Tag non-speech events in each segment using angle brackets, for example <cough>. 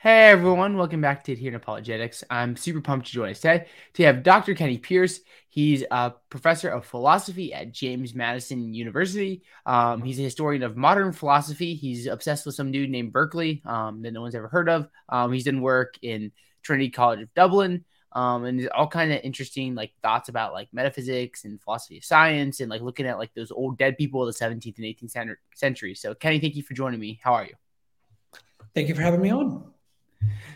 Hey everyone, welcome back to Adherent Apologetics. I'm super pumped to join us today. To have Dr. Kenny Pearce. He's a professor of philosophy at James Madison University. Um, he's a historian of modern philosophy. He's obsessed with some dude named Berkeley um, that no one's ever heard of. Um, he's done work in Trinity College of Dublin, um, and all kind of interesting like thoughts about like metaphysics and philosophy of science and like looking at like those old dead people of the 17th and 18th century. So, Kenny, thank you for joining me. How are you? Thank you for having me on.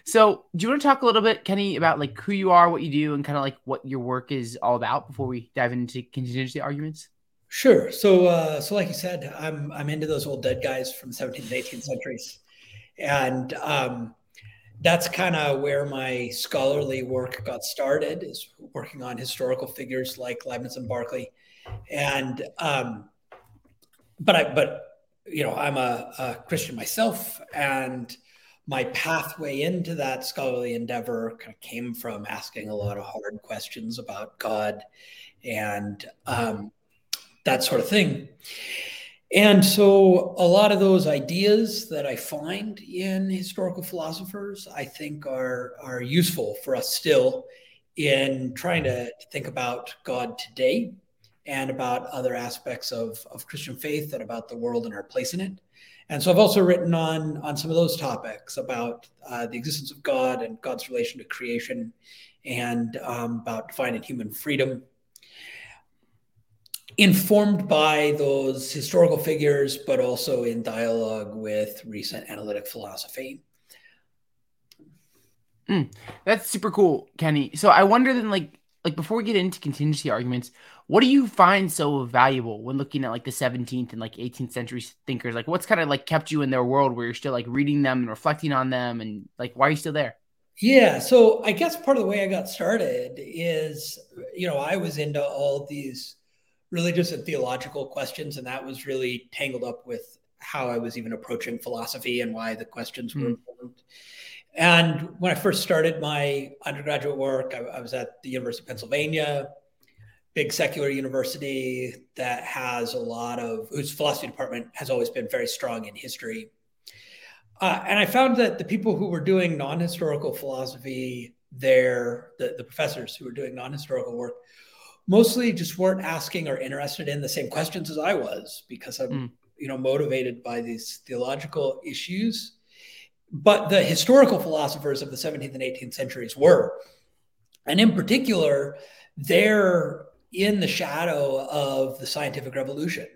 So, do you want to talk a little bit, Kenny, about like who you are, what you do, and kind of like what your work is all about before we dive into contingency arguments? Sure. So, uh, so like you said, I'm I'm into those old dead guys from the 17th and 18th centuries, and um, that's kind of where my scholarly work got started. Is working on historical figures like Leibniz and Berkeley, and um, but I but you know I'm a, a Christian myself, and my pathway into that scholarly endeavor kind of came from asking a lot of hard questions about God and um, that sort of thing. And so, a lot of those ideas that I find in historical philosophers, I think, are, are useful for us still in trying to think about God today and about other aspects of, of Christian faith and about the world and our place in it. And so I've also written on on some of those topics about uh, the existence of God and God's relation to creation, and um, about defining human freedom. Informed by those historical figures, but also in dialogue with recent analytic philosophy. Mm, that's super cool, Kenny. So I wonder then, like, like before we get into contingency arguments, what do you find so valuable when looking at like the 17th and like 18th century thinkers? Like, what's kind of like kept you in their world where you're still like reading them and reflecting on them, and like, why are you still there? Yeah, so I guess part of the way I got started is, you know, I was into all these religious and theological questions, and that was really tangled up with how I was even approaching philosophy and why the questions were mm. important. And when I first started my undergraduate work, I, I, was at the University of Pennsylvania, big secular university that has a lot of, whose philosophy department has always been very strong in history. Uh, and I found that the people who were doing non historical philosophy there, the, the professors who were doing non historical work, mostly just weren't asking or interested in the same questions as I was because I'm, mm. you know, motivated by these theological issues but the historical philosophers of the 17th and 18th centuries were. And in particular, they're in the shadow of the scientific revolution.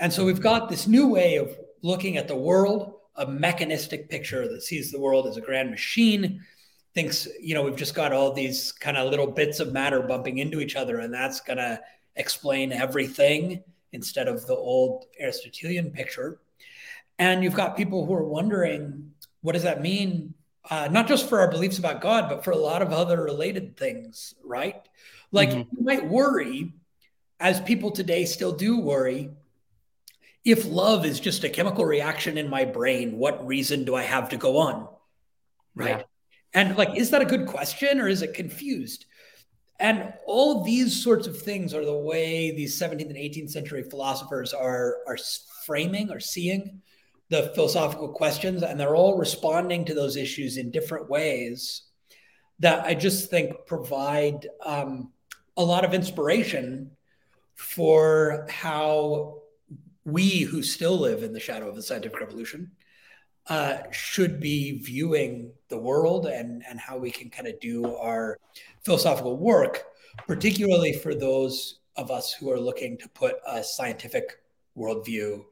And so we've got this new way of looking at the world, a mechanistic picture that sees the world as a grand machine, thinks, you know, we've just got all these kind of little bits of matter bumping into each other, and that's going to explain everything instead of the old Aristotelian picture. And you've got people who are wondering what does that mean? Uh, not just for our beliefs about God, but for a lot of other related things, right? Like mm-hmm. you might worry, as people today still do worry, if love is just a chemical reaction in my brain, what reason do I have to go on? Right. Yeah. And like, is that a good question or is it confused? And all these sorts of things are the way these 17th and 18th century philosophers are, are framing or seeing the philosophical questions, and they're all responding to those issues in different ways that I just think provide um, a lot of inspiration for how we who still live in the shadow of the scientific revolution uh, should be viewing the world and, and how we can kind of do our philosophical work, particularly for those of us who are looking to put a scientific worldview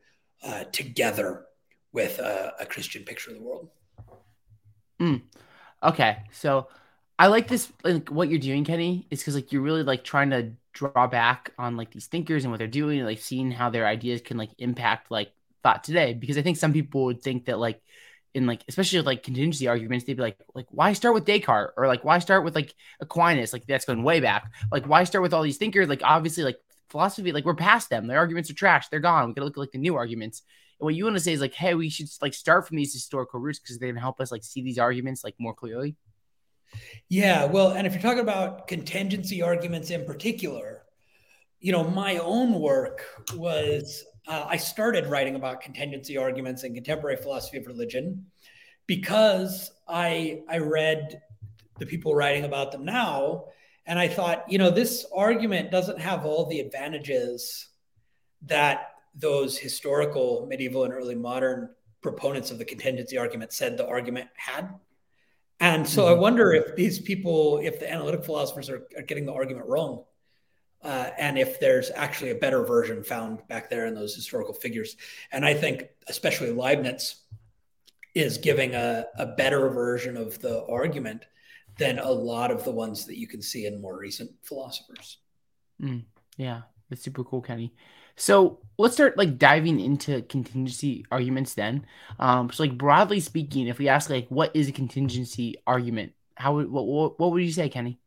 uh, together with a, a Christian picture of the world. Mm. Okay, so I like this. Like what you're doing, Kenny, is because like you're really like trying to draw back on like these thinkers and what they're doing, and like seeing how their ideas can like impact like thought today. Because I think some people would think that like in like especially with, like contingency arguments, they'd be like like why start with Descartes or like why start with like Aquinas? Like that's going way back. Like why start with all these thinkers? Like obviously like philosophy, like we're past them. Their arguments are trash. They're gone. We gotta look at like the new arguments And what you want to say is like, hey, we should like start from these historical roots because they can help us like see these arguments like more clearly. Yeah, well, and if you're talking about contingency arguments in particular, you know, my own work was uh, I started writing about contingency arguments in contemporary philosophy of religion, because I I read the people writing about them now, and I thought, you know, this argument doesn't have all the advantages that those historical medieval and early modern proponents of the contingency argument said the argument had. And so mm-hmm. I wonder if these people, if the analytic philosophers are, are getting the argument wrong, uh, and if there's actually a better version found back there in those historical figures. And I think, especially Leibniz, is giving a, a better version of the argument than a lot of the ones that you can see in more recent philosophers. Mm, yeah, that's super cool, Kenny. So let's start like diving into contingency arguments then. Um, so like broadly speaking, if we ask like what is a contingency argument, how would what, what, what would you say, Kenny?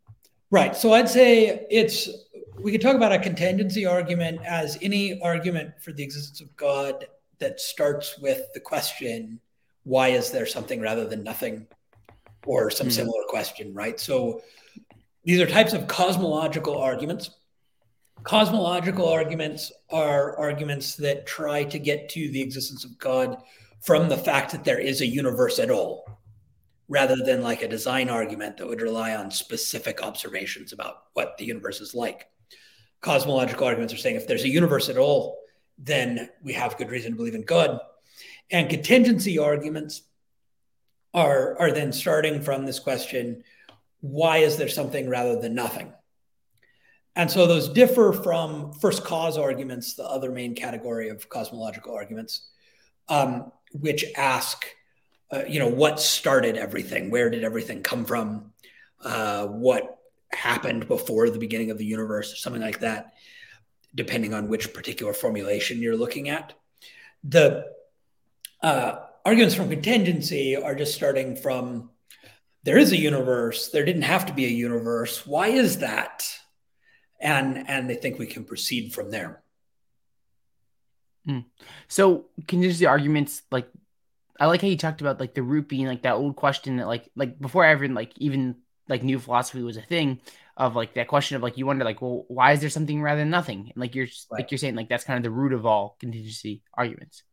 Right. So I'd say it's we could talk about a contingency argument as any argument for the existence of God that starts with the question, why is there something rather than nothing? Or some mm-hmm. similar question, right? So these are types of cosmological arguments. Cosmological arguments are arguments that try to get to the existence of God from the fact that there is a universe at all rather than like a design argument that would rely on specific observations about what the universe is like. Cosmological arguments are saying if there's a universe at all, then we have good reason to believe in God. And contingency arguments are, are then starting from this question why is there something rather than nothing? And so those differ from first cause arguments, the other main category of cosmological arguments, um, which ask uh, you know, what started everything? Where did everything come from? Uh, what happened before the beginning of the universe, or something like that, depending on which particular formulation you're looking at. The uh, arguments from contingency are just starting from there is a universe, there didn't have to be a universe. Why is that? And and they think we can proceed from there. Mm. So contingency arguments like I like how you talked about like the root being like that old question that like like before ever like even like new philosophy was a thing of like that question of like you wonder like well why is there something rather than nothing and like you're right. like you're saying like that's kind of the root of all contingency arguments.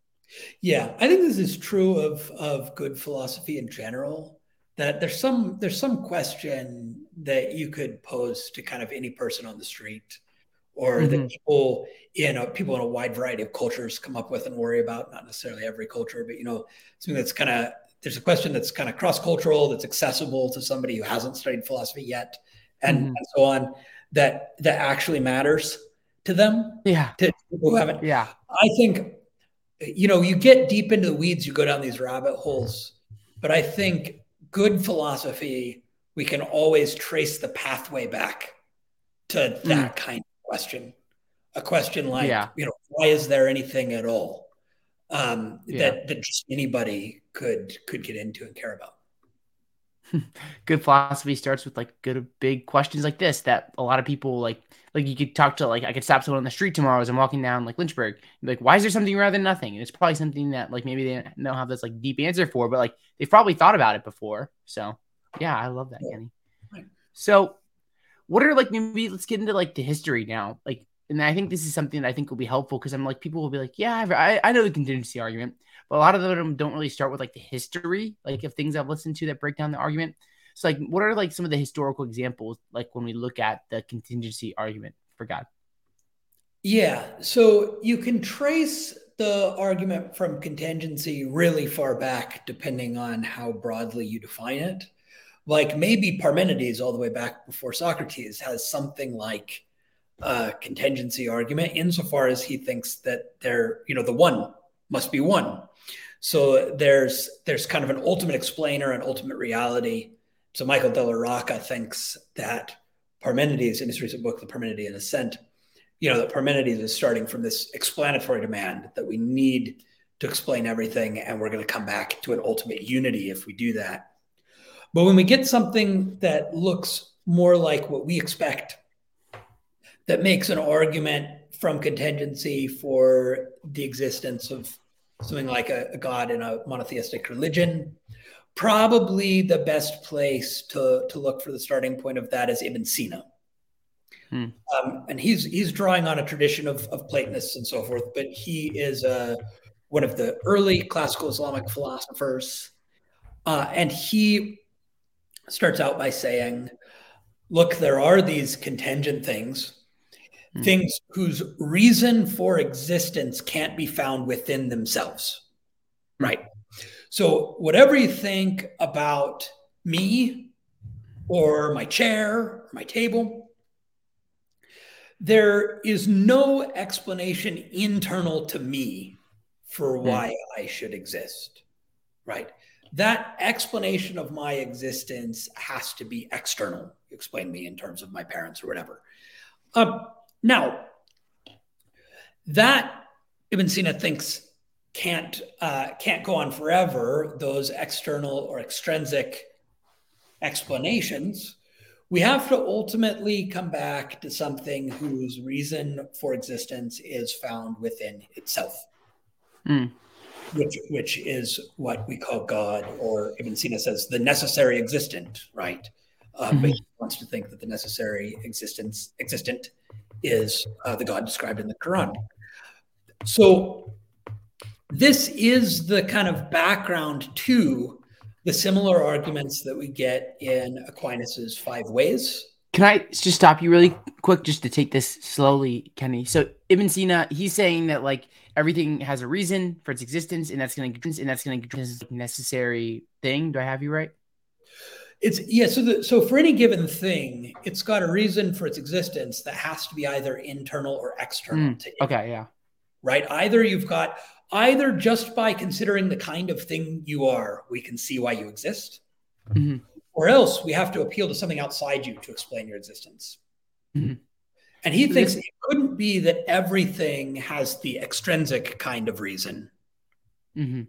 Yeah, I think this is true of of good philosophy in general. That there's some there's some question that you could pose to kind of any person on the street or mm-hmm. that people in a, people in a wide variety of cultures come up with and worry about. Not necessarily every culture, but you know, something that's kind of there's a question that's kind of cross cultural, that's accessible to somebody who hasn't studied philosophy yet, and, mm-hmm. and so on. That that actually matters to them. Yeah, to people who haven't. Yeah, I think you know you get deep into the weeds, you go down these rabbit holes, but I think good philosophy we can always trace the pathway back to that mm. kind of question. A question like, yeah. you know, why is there anything at all um, yeah. that that just anybody could could get into and care about? <laughs> good philosophy starts with like good big questions like this that a lot of people like like you could talk to like I could stop someone on the street tomorrow as I'm walking down like Lynchburg. Like why is there something rather than nothing? And it's probably something that like maybe they don't have this like deep answer for but like they've probably thought about it before. So yeah I love that. Kenny. So what are like maybe let's get into like the history now. Like and i think this is something that i think will be helpful because i'm like people will be like yeah I, I know the contingency argument but a lot of them don't really start with like the history like if things i've listened to that break down the argument. So like what are like some of the historical examples like when we look at the contingency argument for god? Yeah so you can trace the argument from contingency really far back depending on how broadly you define it. Like maybe Parmenides, all the way back before Socrates, has something like a contingency argument insofar as he thinks that there, you know, the one must be one. So there's there's kind of an ultimate explainer and ultimate reality. So Michael Della Rocca thinks that Parmenides, in his recent book, The Parmenidean Ascent, you know, that Parmenides is starting from this explanatory demand that we need to explain everything, and we're going to come back to an ultimate unity if we do that. But when we get something that looks more like what we expect, that makes an argument from contingency for the existence of something like a, a god in a monotheistic religion, probably the best place to, to look for the starting point of that is Ibn Sina. Hmm. Um, and he's he's drawing on a tradition of, of Platonists and so forth, but he is uh, one of the early classical Islamic philosophers Uh, and he starts out by saying, look, there are these contingent things, mm-hmm. things whose reason for existence can't be found within themselves. Right. So, whatever you think about me or my chair or my table, there is no explanation internal to me for hmm. why I should exist. Right. That explanation of my existence has to be external. explain me in terms of my parents or whatever. Um, now, that Ibn Sina thinks can't uh, can't go on forever. Those external or extrinsic explanations. We have to ultimately come back to something whose reason for existence is found within itself, mm. which which is what we call God, or Ibn Sina says the necessary existent, right? Uh, mm-hmm. But he wants to think that the necessary existence existent is uh, the God described in the Quran. So this is the kind of background to the similar arguments that we get in Aquinas's Five Ways. Can I just stop you really quick just to take this slowly, Kenny? So Ibn Sina, he's saying that like everything has a reason for its existence, and that's going to and that's going to be a necessary thing. Do I have you right? It's yeah. So the, so for any given thing, it's got a reason for its existence that has to be either internal or external. Mm, okay, yeah. Right. Either you've got either just by considering the kind of thing you are, we can see why you exist, mm-hmm. or else we have to appeal to something outside you to explain your existence. Mm-hmm. And he thinks it couldn't be that everything has the extrinsic kind of reason. Mm-hmm.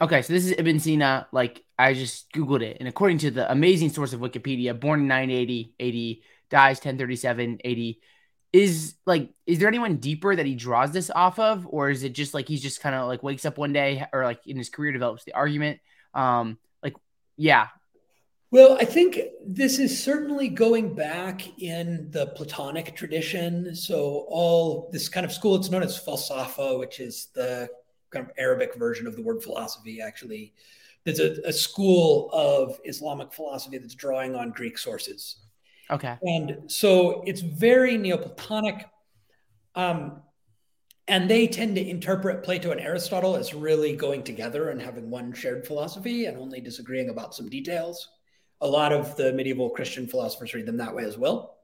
Okay, so this is Ibn Sina. Like I just googled it, and according to the amazing source of Wikipedia, born in 980 AD, dies 1037 AD is like is there anyone deeper that he draws this off of or is it just like he's just kind of like wakes up one day or like in his career develops the argument um like yeah well i think this is certainly going back in the platonic tradition so all this kind of school it's known as falsafa which is the kind of arabic version of the word philosophy actually there's a, a school of islamic philosophy that's drawing on greek sources Okay. And so it's very Neoplatonic. Um, and they tend to interpret Plato and Aristotle as really going together and having one shared philosophy and only disagreeing about some details. A lot of the medieval Christian philosophers read them that way as well.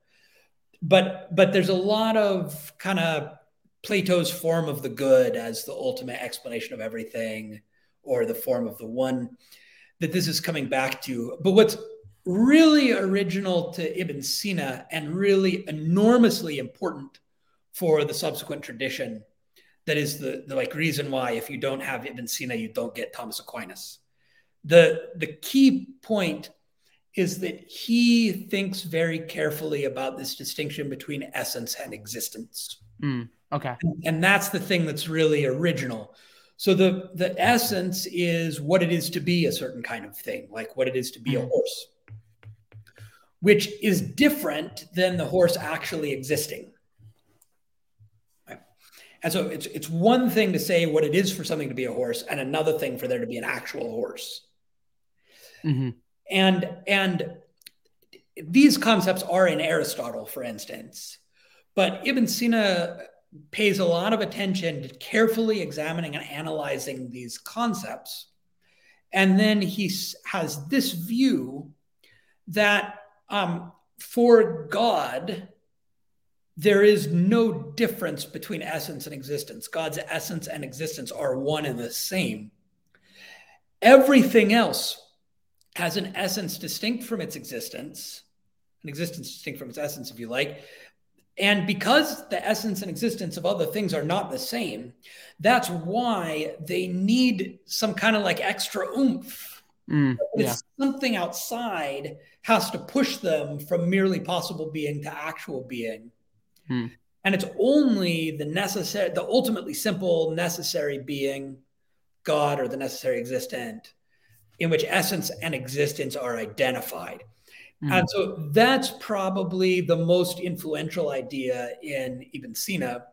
But but there's a lot of kind of Plato's form of the good as the ultimate explanation of everything, or the form of the one that this is coming back to. But what's really original to Ibn Sina and really enormously important for the subsequent tradition. That is the, the like reason why if you don't have Ibn Sina, you don't get Thomas Aquinas. The the key point is that he thinks very carefully about this distinction between essence and existence. Mm, okay. And, and that's the thing that's really original. So the the essence is what it is to be a certain kind of thing, like what it is to be a hmm. horse which is different than the horse actually existing. And so it's it's one thing to say what it is for something to be a horse, and another thing for there to be an actual horse. Mm-hmm. And and these concepts are in Aristotle, for instance, but Ibn Sina pays a lot of attention to carefully examining and analyzing these concepts, and then he has this view that um, for God, there is no difference between essence and existence. God's essence and existence are one and the same. Everything else has an essence distinct from its existence, an existence distinct from its essence, if you like. And because the essence and existence of other things are not the same, that's why they need some kind of like extra oomph Mm, yeah. something outside has to push them from merely possible being to actual being. Mm. And it's only the necessary, the ultimately simple, necessary being, God or the necessary existent, in which essence and existence are identified. Mm. And so that's probably the most influential idea in Ibn Sina.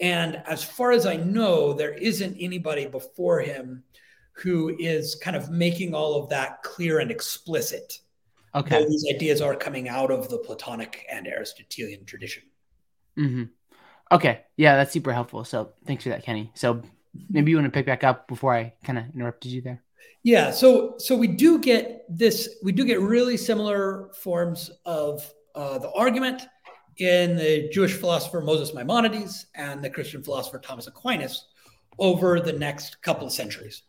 And as far as I know, there isn't anybody before him who is kind of making all of that clear and explicit. Okay. These ideas are coming out of the Platonic and Aristotelian tradition. Mm-hmm. Okay. Yeah, that's super helpful. So thanks for that, Kenny. So maybe you want to pick back up before I kind of interrupted you there. Yeah. So so we do get this. We do get really similar forms of uh, the argument in the Jewish philosopher Moses Maimonides and the Christian philosopher Thomas Aquinas over the next couple of centuries.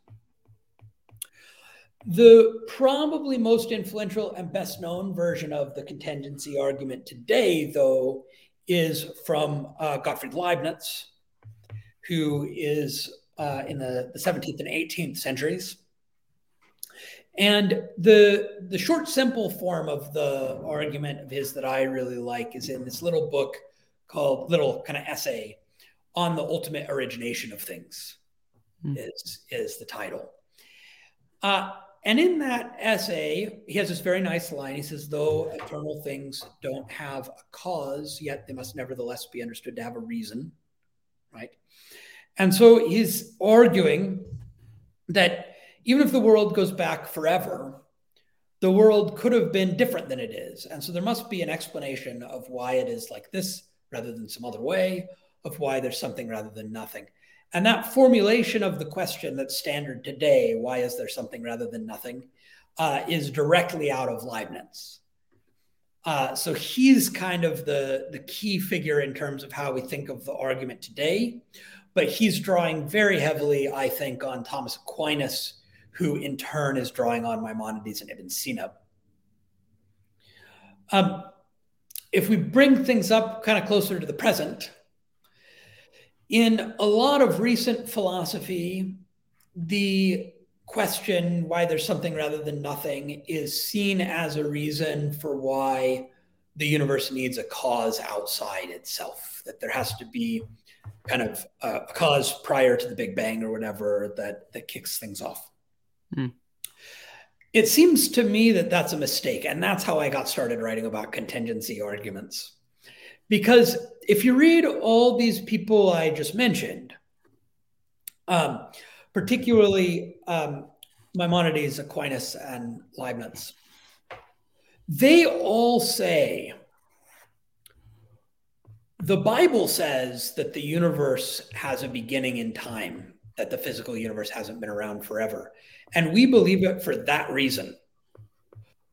The probably most influential and best known version of the contingency argument today, though, is from uh, Gottfried Leibniz, who is uh, in the, the 17th and 18th centuries. And the, the short, simple form of the argument of his that I really like is in this little book called, little kind of essay on the ultimate origination of things, mm. is, is the title. Uh, and in that essay, he has this very nice line. He says, Though eternal things don't have a cause, yet they must nevertheless be understood to have a reason. Right. And so he's arguing that even if the world goes back forever, the world could have been different than it is. And so there must be an explanation of why it is like this rather than some other way, of why there's something rather than nothing. And that formulation of the question that's standard today, why is there something rather than nothing, uh, is directly out of Leibniz. Uh, so he's kind of the, the key figure in terms of how we think of the argument today. But he's drawing very heavily, I think, on Thomas Aquinas, who in turn is drawing on Maimonides and Ibn Sina. Um, if we bring things up kind of closer to the present, in a lot of recent philosophy, the question why there's something rather than nothing is seen as a reason for why the universe needs a cause outside itself, that there has to be kind of a cause prior to the Big Bang or whatever that, that kicks things off. Mm. It seems to me that that's a mistake. And that's how I got started writing about contingency arguments. Because if you read all these people I just mentioned, um, particularly um, Maimonides, Aquinas, and Leibniz, they all say the Bible says that the universe has a beginning in time, that the physical universe hasn't been around forever. And we believe it for that reason.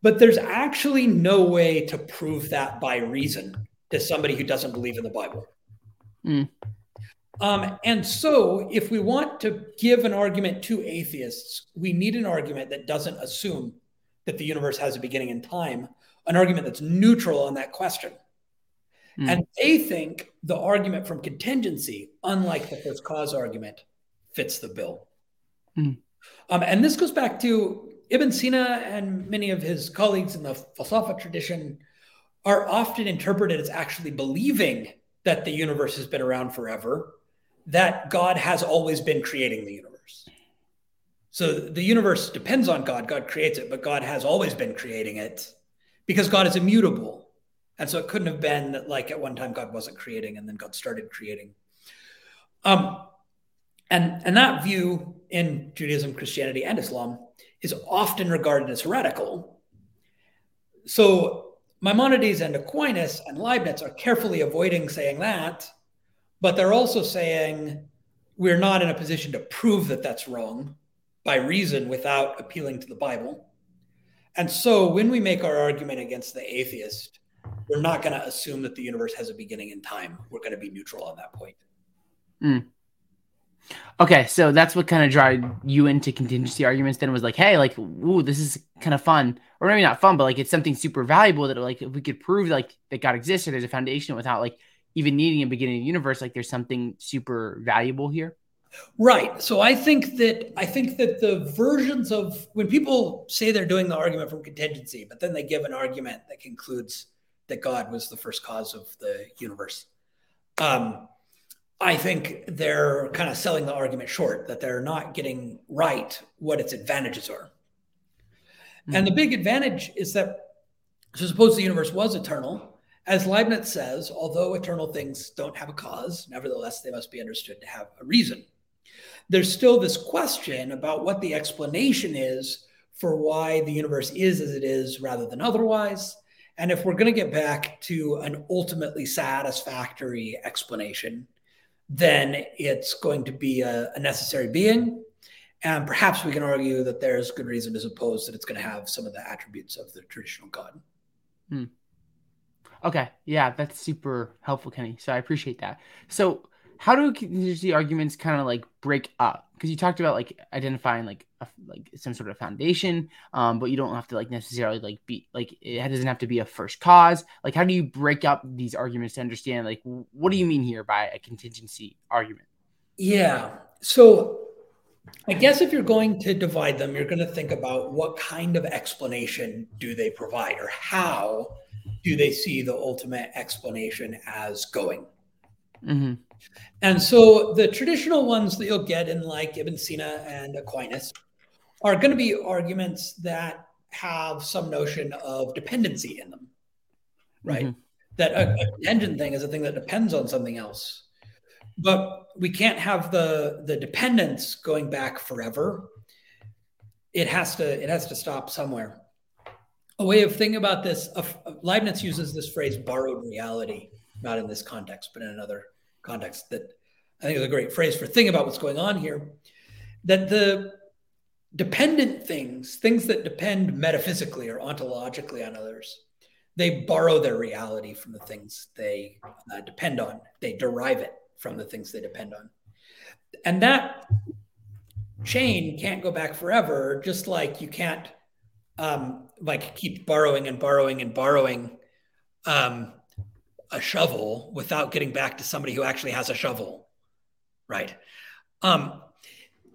But there's actually no way to prove that by reason to somebody who doesn't believe in the Bible. Mm. Um, and so, if we want to give an argument to atheists, we need an argument that doesn't assume that the universe has a beginning in time, an argument that's neutral on that question. Mm. And they think the argument from contingency, unlike the first cause argument, fits the bill. Mm. Um, and this goes back to Ibn Sina and many of his colleagues in the Falsafa tradition are often interpreted as actually believing that the universe has been around forever, that God has always been creating the universe. So the universe depends on God. God creates it, but God has always been creating it because God is immutable. And so it couldn't have been that, like, at one time God wasn't creating and then God started creating. Um, and, and that view in Judaism, Christianity, and Islam is often regarded as heretical. So Maimonides and Aquinas and Leibniz are carefully avoiding saying that, but they're also saying we're not in a position to prove that that's wrong by reason without appealing to the Bible. And so when we make our argument against the atheist, we're not going to assume that the universe has a beginning in time. We're going to be neutral on that point. Mm. Okay, so that's what kind of drive you into contingency arguments. Then was like, hey, like, ooh, this is kind of fun, or maybe not fun, but like it's something super valuable that like if we could prove like that God exists or there's a foundation without like even needing a beginning of the universe, like there's something super valuable here. Right. So I think that I think that the versions of when people say they're doing the argument from contingency, but then they give an argument that concludes that God was the first cause of the universe. Um, I think they're kind of selling the argument short that they're not getting right what its advantages are. Mm-hmm. And the big advantage is that, so suppose the universe was eternal, as Leibniz says, although eternal things don't have a cause, nevertheless, they must be understood to have a reason. there's still this question about what the explanation is for why the universe is as it is rather than otherwise. And if we're going to get back to an ultimately satisfactory explanation, then it's going to be a, a, necessary being. And perhaps we can argue that there's good reason to suppose that it's going to have some of the attributes of the traditional God. Hmm. Okay. Yeah, that's super helpful, Kenny. So I appreciate that. So how do contingency arguments kind of like break up? Because you talked about like identifying like a, like some sort of foundation, um, but you don't have to like necessarily like be like it doesn't have to be a first cause. Like, how do you break up these arguments to understand like what do you mean here by a contingency argument? Yeah. So I guess if you're going to divide them, you're going to think about what kind of explanation do they provide or how do they see the ultimate explanation as going? Mm-hmm. And so the traditional ones that you'll get in like Ibn Sina and Aquinas are going to be arguments that have some notion of dependency in them, right? Mm-hmm. That a, a contingent thing is a thing that depends on something else. But we can't have the the dependence going back forever. It has to it has to stop somewhere. A way of thinking about this, uh, Leibniz uses this phrase borrowed reality, not in this context, but in another context that I think is a great phrase for thinking about what's going on here. That the dependent things, things that depend metaphysically or ontologically on others, they borrow their reality from the things they uh, depend on. They derive it from the things they depend on. And that chain can't go back forever, just like you can't um, like keep borrowing and borrowing and borrowing um, a shovel without getting back to somebody who actually has a shovel, right? Um,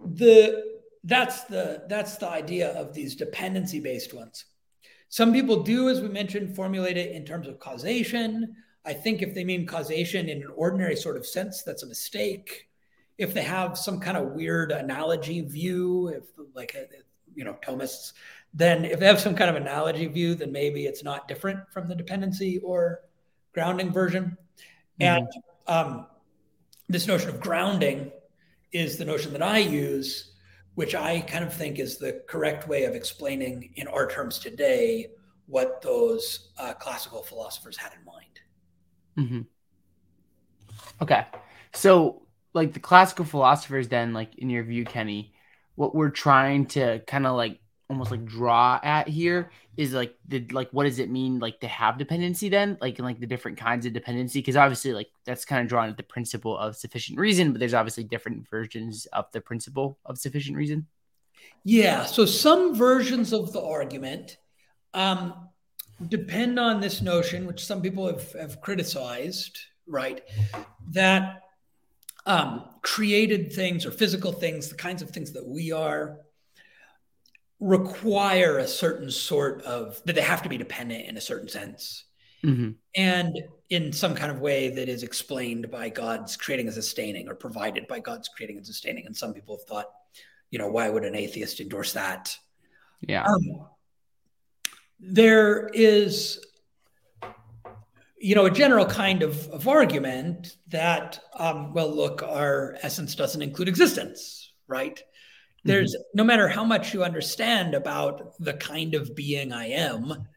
the that's the that's the idea of these dependency based ones. Some people do, as we mentioned, formulate it in terms of causation. I think if they mean causation in an ordinary sort of sense, that's a mistake. If they have some kind of weird analogy view, if like you know Thomists, then if they have some kind of analogy view, then maybe it's not different from the dependency or grounding version. Mm-hmm. And um, this notion of grounding is the notion that I use, which I kind of think is the correct way of explaining in our terms today what those uh, classical philosophers had in mind. Mm-hmm. Okay. So, like the classical philosophers, then, like in your view, Kenny, what we're trying to kind of like almost like draw at here is like the like what does it mean like to have dependency then? Like like the different kinds of dependency? Because obviously like that's kind of drawn at the principle of sufficient reason but there's obviously different versions of the principle of sufficient reason. Yeah so some versions of the argument um, depend on this notion which some people have, have criticized right? That um, created things or physical things the kinds of things that we are require a certain sort of that they have to be dependent in a certain sense. Mm-hmm. and in some kind of way that is explained by god's creating and sustaining or provided by god's creating and sustaining. And some people have thought you know why would an atheist endorse that? Yeah. Um, there is you know a general kind of, of argument that um, well look our essence doesn't include existence right there's mm-hmm. no matter how much you understand about the kind of being I am,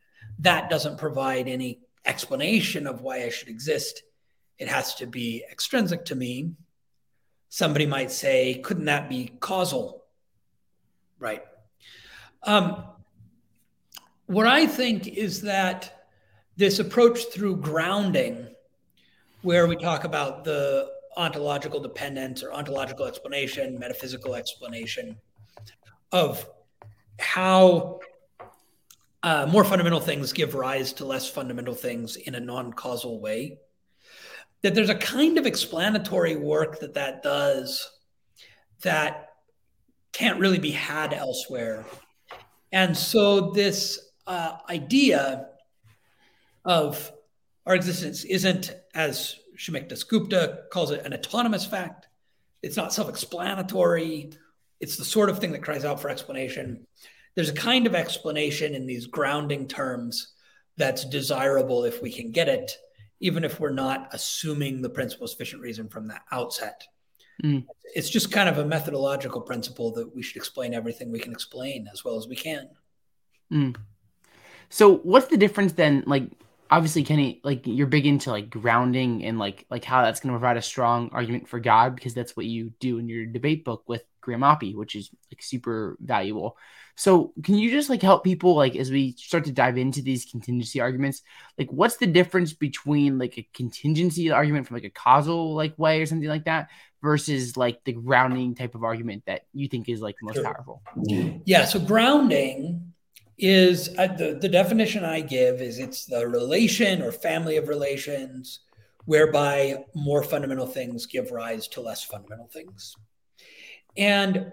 that doesn't provide any explanation of why I should exist. It has to be extrinsic to me. Somebody might say, couldn't that be causal? Right. Um, what I think is that this approach through grounding, where we talk about the ontological dependence or ontological explanation, metaphysical explanation of how uh, more fundamental things give rise to less fundamental things in a non causal way. That there's a kind of explanatory work that that does that can't really be had elsewhere. And so, this uh, idea of our existence isn't as Shamik Dasgupta calls it an autonomous fact. It's not self explanatory. It's the sort of thing that cries out for explanation. There's a kind of explanation in these grounding terms that's desirable if we can get it, even if we're not assuming the principle of sufficient reason from the outset. Mm. It's just kind of a methodological principle that we should explain everything we can explain as well as we can. Mm. So what's the difference then? Like obviously Kenny, like you're big into like grounding and like like how that's going to provide a strong argument for God because that's what you do in your debate book with Graham Oppy, which is like super valuable. So can you just like help people like as we start to dive into these contingency arguments, like what's the difference between like a contingency argument from like a causal like way or something like that versus like the grounding type of argument that you think is like most sure. powerful? Yeah, so grounding is uh, the, the definition I give is it's the relation or family of relations whereby more fundamental things give rise to less fundamental things. And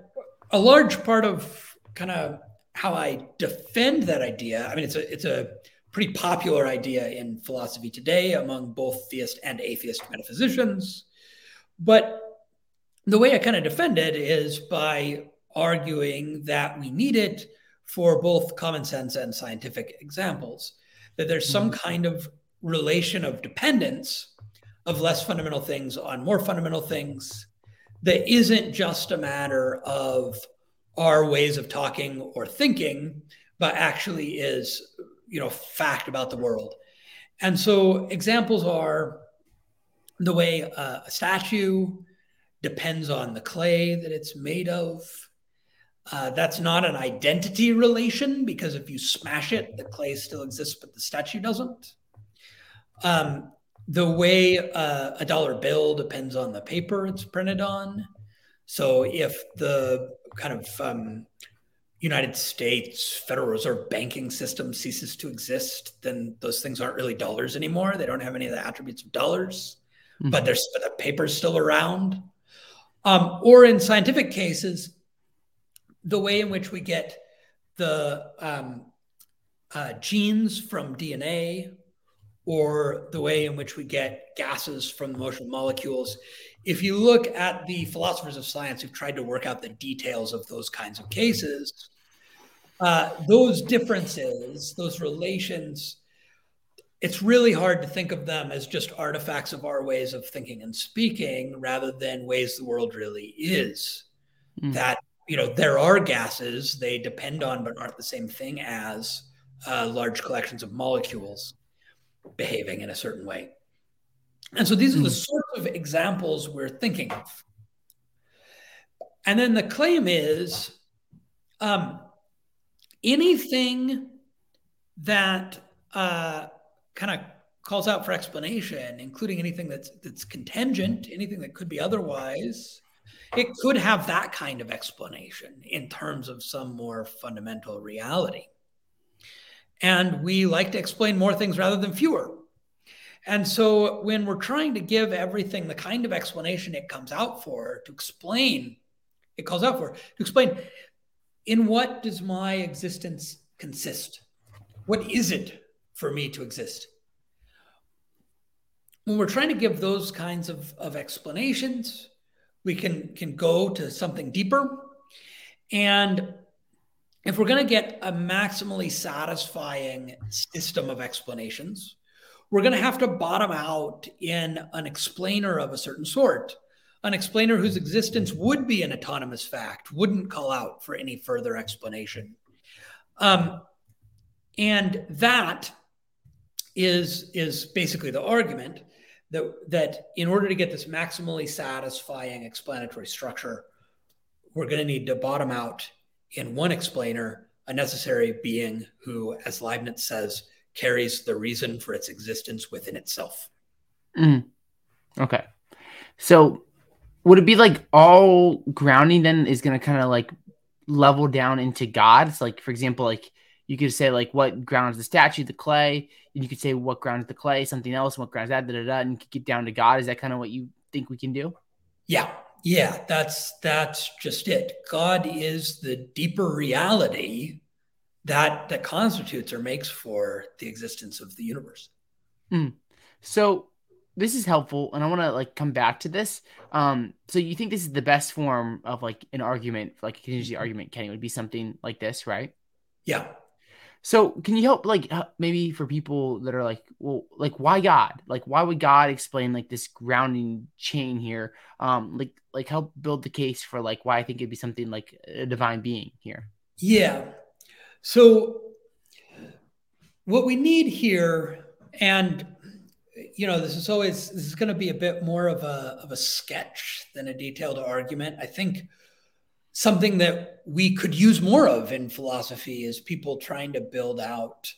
a large part of kind of how I defend that idea, I mean, it's a it's a pretty popular idea in philosophy today among both theist and atheist metaphysicians. But the way I kind of defend it is by arguing that we need it for both common sense and scientific examples, that there's some mm-hmm. kind of relation of dependence of less fundamental things on more fundamental things that isn't just a matter of our ways of talking or thinking, but actually is, you know, fact about the world. And so examples are the way a statue depends on the clay that it's made of. Uh, that's not an identity relation because if you smash it, the clay still exists, but the statue doesn't. Um, the way uh, a dollar bill depends on the paper it's printed on. So if the kind of um, United States Federal Reserve banking system ceases to exist, then those things aren't really dollars anymore. They don't have any of the attributes of dollars, mm-hmm. but there's but the paper's still around. Um, or in scientific cases, the way in which we get the um, uh, genes from DNA or the way in which we get gases from the motion of molecules. If you look at the philosophers of science who've tried to work out the details of those kinds of cases, uh, those differences, those relations, it's really hard to think of them as just artifacts of our ways of thinking and speaking rather than ways the world really is. Mm. That, you know, there are gases, they depend on but aren't the same thing as uh, large collections of molecules behaving in a certain way. And so these are the hmm. sorts of examples we're thinking of. And then the claim is um, anything that uh, kind of calls out for explanation, including anything that's that's contingent, anything that could be otherwise, it could have that kind of explanation in terms of some more fundamental reality. And we like to explain more things rather than fewer. And so when we're trying to give everything the kind of explanation it comes out for, to explain, it calls out for, to explain in what does my existence consist? What is it for me to exist? When we're trying to give those kinds of, of explanations, we can, can go to something deeper. And if we're going to get a maximally satisfying system of explanations, we're going to have to bottom out in an explainer of a certain sort, an explainer whose existence would be an autonomous fact, wouldn't call out for any further explanation. Um, and that is, is basically the argument that, that in order to get this maximally satisfying explanatory structure, we're going to need to bottom out in one explainer, a necessary being who, as Leibniz says, carries the reason for its existence within itself. Mm. Okay. So would it be like all grounding then is going to kind of like level down into God? It's like, for example, like you could say like what grounds the statue, the clay, and you could say what grounds the clay, something else, what grounds that, da, da, da, and get down to God. Is that kind of what you think we can do? Yeah, yeah, that's that's just it. God is the deeper reality that that constitutes or makes for the existence of the universe. Mm. So this is helpful, and I want to like come back to this. Um, so you think this is the best form of like an argument, like a contingency argument, Kenny, would be something like this, right? Yeah. So can you help like maybe for people that are like, well, like why God? Like why would God explain like this grounding chain here? Um, like like help build the case for like why I think it'd be something like a divine being here. Yeah. So what we need here, and you know, this is always this is going to be a bit more of a of a sketch than a detailed argument. I think something that we could use more of in philosophy is people trying to build out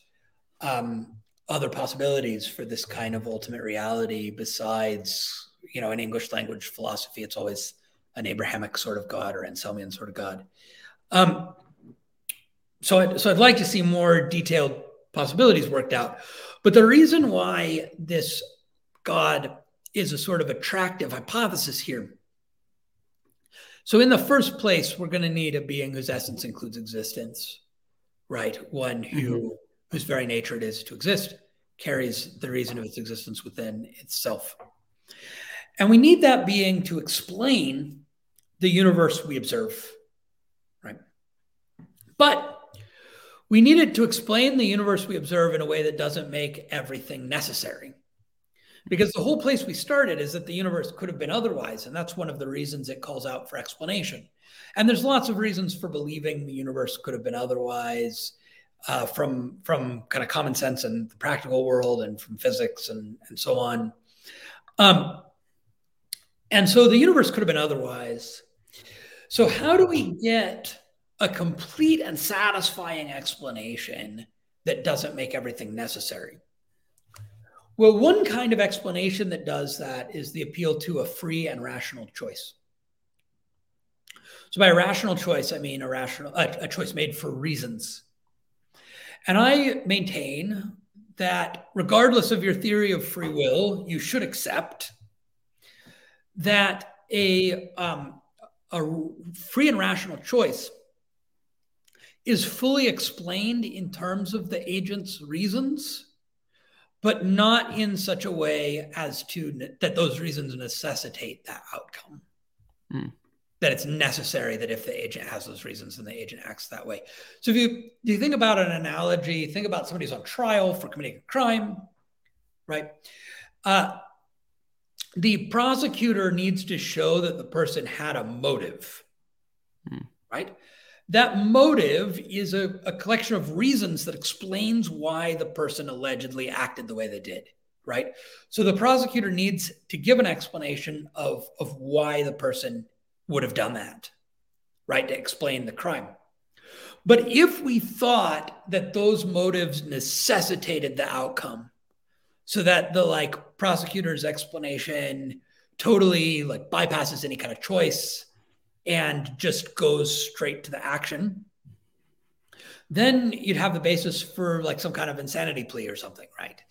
um, other possibilities for this kind of ultimate reality besides you know in english language philosophy it's always an abrahamic sort of god or anselmian sort of god. Um, so, I'd, so i'd like to see more detailed possibilities worked out. But the reason why this god is a sort of attractive hypothesis here so, in the first place, we're going to need a being whose essence includes existence, right? One who, mm-hmm. whose very nature it is to exist, carries the reason of its existence within itself. And we need that being to explain the universe we observe, right? But we need it to explain the universe we observe in a way that doesn't make everything necessary. Because the whole place we started is that the universe could have been otherwise. And that's one of the reasons it calls out for explanation. And there's lots of reasons for believing the universe could have been otherwise uh, from, from kind of common sense and the practical world and from physics and, and so on. Um, and so the universe could have been otherwise. So, how do we get a complete and satisfying explanation that doesn't make everything necessary? Well, one kind of explanation that does that is the appeal to a free and rational choice. So, by rational choice, I mean a rational a, a choice made for reasons. And I maintain that, regardless of your theory of free will, you should accept that a um, a free and rational choice is fully explained in terms of the agent's reasons but not in such a way as to that those reasons necessitate that outcome. Mm. That it's necessary that if the agent has those reasons, then the agent acts that way. So if you you think about an analogy, think about somebody who's on trial for committing a crime, right? Uh, the prosecutor needs to show that the person had a motive, mm. right? That motive is a, a collection of reasons that explains why the person allegedly acted the way they did, right? So the prosecutor needs to give an explanation of, of why the person would have done that, right? To explain the crime. But if we thought that those motives necessitated the outcome, so that the like prosecutor's explanation totally like bypasses any kind of choice and just goes straight to the action, then you'd have the basis for like some kind of insanity plea or something, right?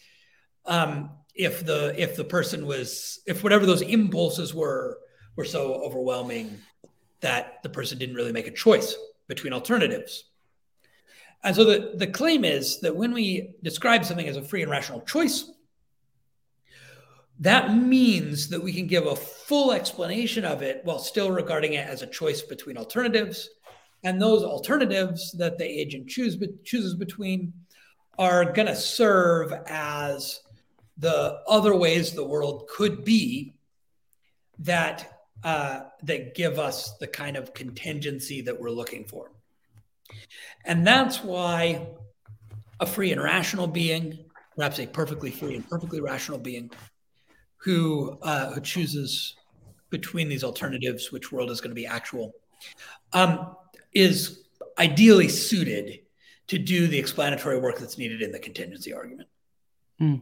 Um, if the if the person was if whatever those impulses were were so overwhelming that the person didn't really make a choice between alternatives. And so the, the claim is that when we describe something as a free and rational choice, that means that we can give a full explanation of it while still regarding it as a choice between alternatives. And those alternatives that the agent choose, chooses between are going to serve as the other ways the world could be that uh, that give us the kind of contingency that we're looking for. And that's why a free and rational being, perhaps a perfectly free and perfectly rational being, who uh, who chooses between these alternatives, which world is going to be actual, um, is ideally suited to do the explanatory work that's needed in the contingency argument. Mm.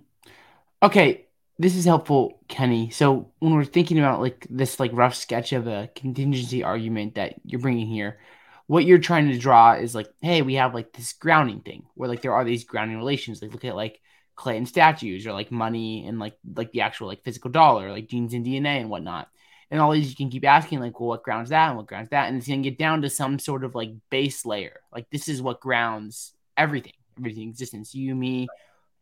Okay, this is helpful, Kenny. So when we're thinking about like this like rough sketch of a contingency argument that you're bringing here, what you're trying to draw is like, hey, we have like this grounding thing where like there are these grounding relations. Like look at like Clayton statues or like money and like like the actual like physical dollar, like genes and DNA and whatnot. And all these you can keep asking, like, well, what grounds that and what grounds that? And it's gonna get down to some sort of like base layer. Like this is what grounds everything, everything existence, you, me,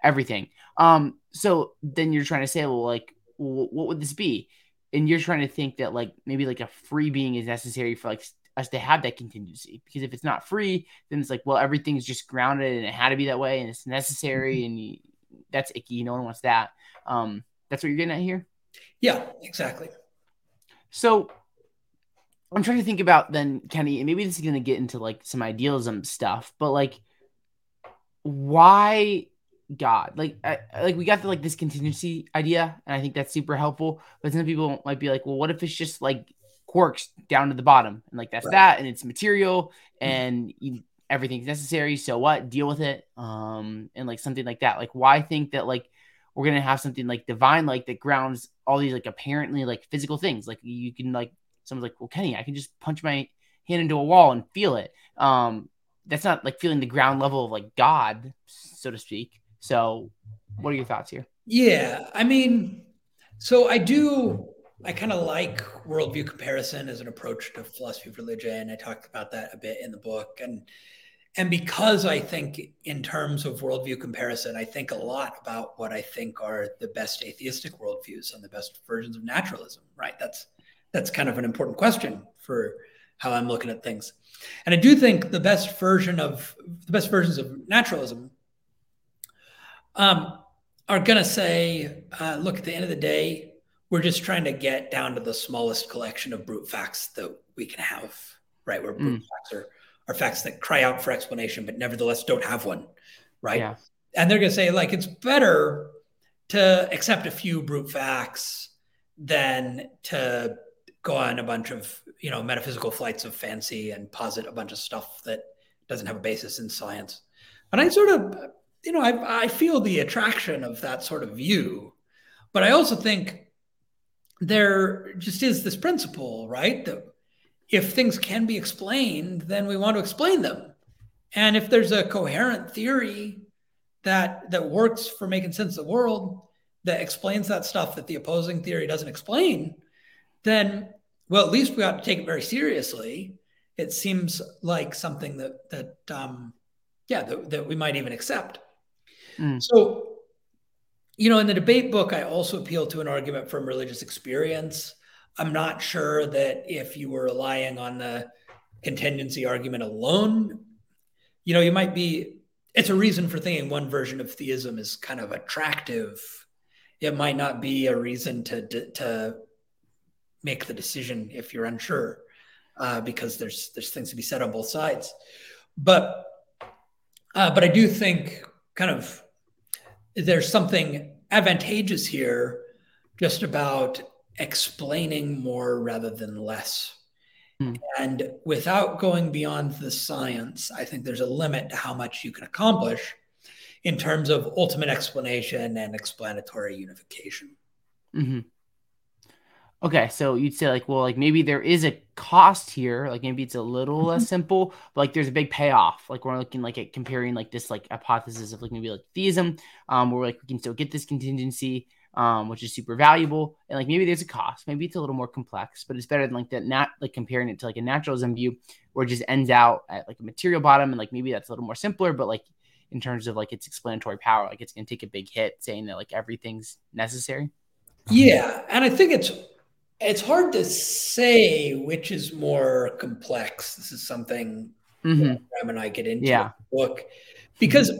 everything. Um, so then you're trying to say, well, like, well, what would this be? And you're trying to think that like maybe like a free being is necessary for like us to have that contingency because if it's not free, then it's like, well, everything's just grounded and it had to be that way and it's necessary mm-hmm. and you, that's icky. No one wants that. Um, that's what you're getting at here. Yeah, exactly. So I'm trying to think about then, Kenny, and maybe this is going to get into like some idealism stuff, but like, why God? Like, I, like we got the like this contingency idea, and I think that's super helpful. But some people might be like, well, what if it's just like quarks down to the bottom, and like that's right. that, and it's material, and you, everything's necessary. So what? Deal with it, um, and like something like that. Like, why think that like we're gonna have something like divine, like that grounds all these like apparently like physical things. Like you can like someone's like, well, Kenny, I can just punch my hand into a wall and feel it. Um, that's not like feeling the ground level of like God, so to speak. So, what are your thoughts here? Yeah, I mean, so I do. I kind of like worldview comparison as an approach to philosophy of religion. I talked about that a bit in the book, and and because I think in terms of worldview comparison, I think a lot about what I think are the best atheistic worldviews and the best versions of naturalism. Right? That's that's kind of an important question for how I'm looking at things. And I do think the best version of the best versions of naturalism um, are going to say, uh, look, at the end of the day, we're just trying to get down to the smallest collection of brute facts that we can have, right? Where brute mm. facts are, are facts that cry out for explanation, but nevertheless don't have one, right? Yeah. And they're going to say, like, it's better to accept a few brute facts than to go on a bunch of you know metaphysical flights of fancy and posit a bunch of stuff that doesn't have a basis in science and i sort of you know i, I feel the attraction of that sort of view but i also think there just is this principle right that if things can be explained then we want to explain them and if there's a coherent theory that that works for making sense of the world that explains that stuff that the opposing theory doesn't explain then well, at least we ought to take it very seriously. It seems like something that that um, yeah that, that we might even accept. Mm. So, you know, in the debate book, I also appeal to an argument from religious experience. I'm not sure that if you were relying on the contingency argument alone, you know, you might be. It's a reason for thinking one version of theism is kind of attractive. It might not be a reason to to make the decision if you're unsure, uh, because there's there's things to be said on both sides. But uh, but I do think kind of there's something advantageous here, just about explaining more rather than less. Hmm. And without going beyond the science, I think there's a limit to how much you can accomplish in terms of ultimate explanation and explanatory unification. Mm-hmm. Okay, so you'd say like, well, like maybe there is a cost here, like maybe it's a little less mm-hmm. simple, but like there's a big payoff. Like we're looking like at comparing like this like hypothesis of like maybe like theism, um, where like we can still get this contingency, um, which is super valuable, and like maybe there's a cost, maybe it's a little more complex, but it's better than like that not like comparing it to like a naturalism view where it just ends out at like a material bottom, and like maybe that's a little more simpler, but like in terms of like its explanatory power, like it's gonna take a big hit saying that like everything's necessary. Yeah, and I think it's it's hard to say which is more complex. This is something mm and I get into yeah. the book because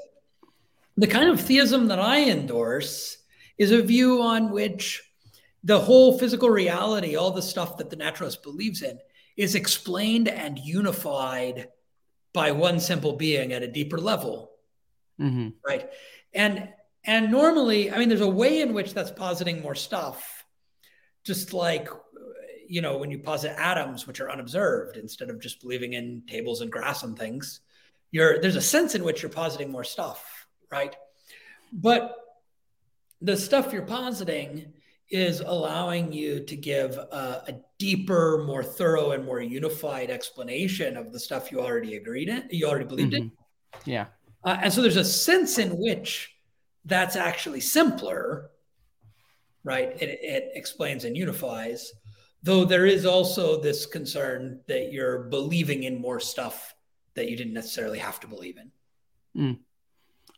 the kind of theism that I endorse is a view on which the whole physical reality, all the stuff that the naturalist believes in, is explained and unified by one simple being at a deeper level. Mm-hmm. Right. And and normally, I mean, there's a way in which that's positing more stuff just like you know when you posit atoms which are unobserved instead of just believing in tables and grass and things you're there's a sense in which you're positing more stuff right but the stuff you're positing is allowing you to give a, a, deeper more thorough and more unified explanation of the stuff you already agreed in you already believed mm-hmm. in yeah uh, and so there's a sense in which that's actually simpler right? It, it explains and unifies. Though there is also this concern that you're believing in more stuff that you didn't necessarily have to believe in. Mm.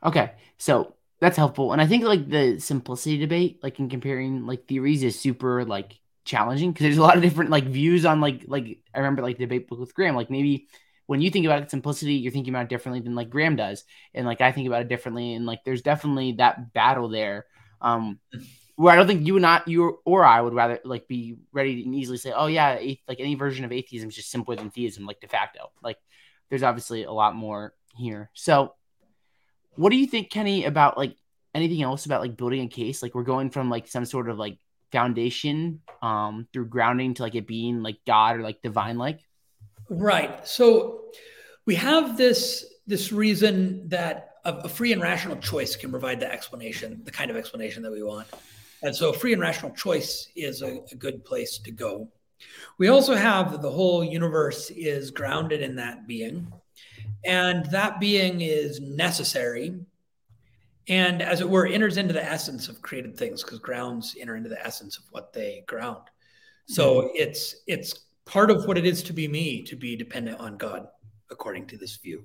Okay, so that's helpful, and I think like the simplicity debate, like in comparing like theories, is super like challenging because there's a lot of different like views on like like I remember like the debate book with Graham. Like maybe when you think about simplicity, you're thinking about it differently than like Graham does, and like I think about it differently. And like there's definitely that battle there. Um, where I don't think you and not you or I would rather like be ready and easily say, oh yeah, like any version of atheism is just simpler than theism, like de facto. Like there's obviously a lot more here. So, what do you think, Kenny, about like anything else about like building a case? Like we're going from like some sort of like foundation um through grounding to like it being like God or like divine like. Right. So we have this this reason that a, free and rational choice can provide the explanation, the kind of explanation that we want. And so free and rational choice is a, a good place to go. We also have the whole universe is grounded in that being, and that being is necessary and as it were enters into the essence of created things because grounds enter into the essence of what they ground so mm-hmm. it's it's part of what it is to be me to be dependent on god according to this view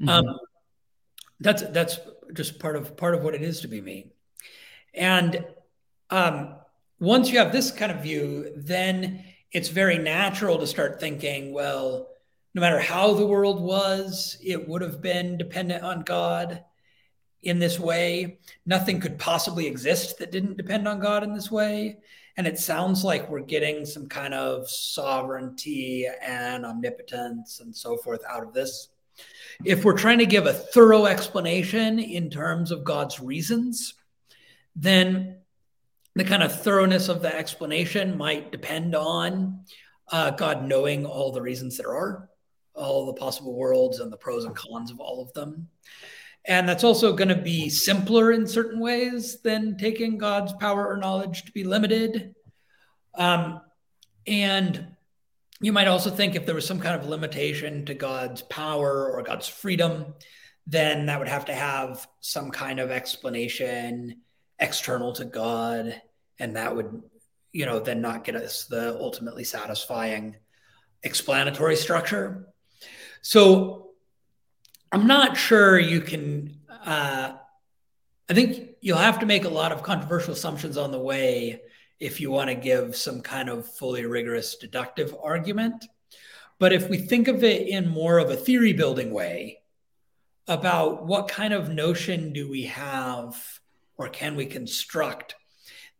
mm-hmm. um, that's that's just part of part of what it is to be me and um, once you have this kind of view then it's very natural to start thinking well no matter how the world was it would have been dependent on god in this way. Nothing could possibly exist that didn't depend on God in this way. And it sounds like we're getting some kind of sovereignty and omnipotence and so forth out of this. If we're trying to give a thorough explanation in terms of God's reasons, then the kind of thoroughness of the explanation might depend on uh, God knowing all the reasons there are, all the possible worlds and the pros and cons of all of them. And that's also going to be simpler in certain ways than taking God's power or knowledge to be limited. Um, and you might also think if there was some kind of limitation to God's power or God's freedom, then that would have to have some kind of explanation external to God. And that would, you know, then not get us the ultimately satisfying explanatory structure. So I'm not sure you can. Uh, I think you'll have to make a lot of controversial assumptions on the way if you want to give some kind of fully rigorous deductive argument. But if we think of it in more of a theory building way about what kind of notion do we have or can we construct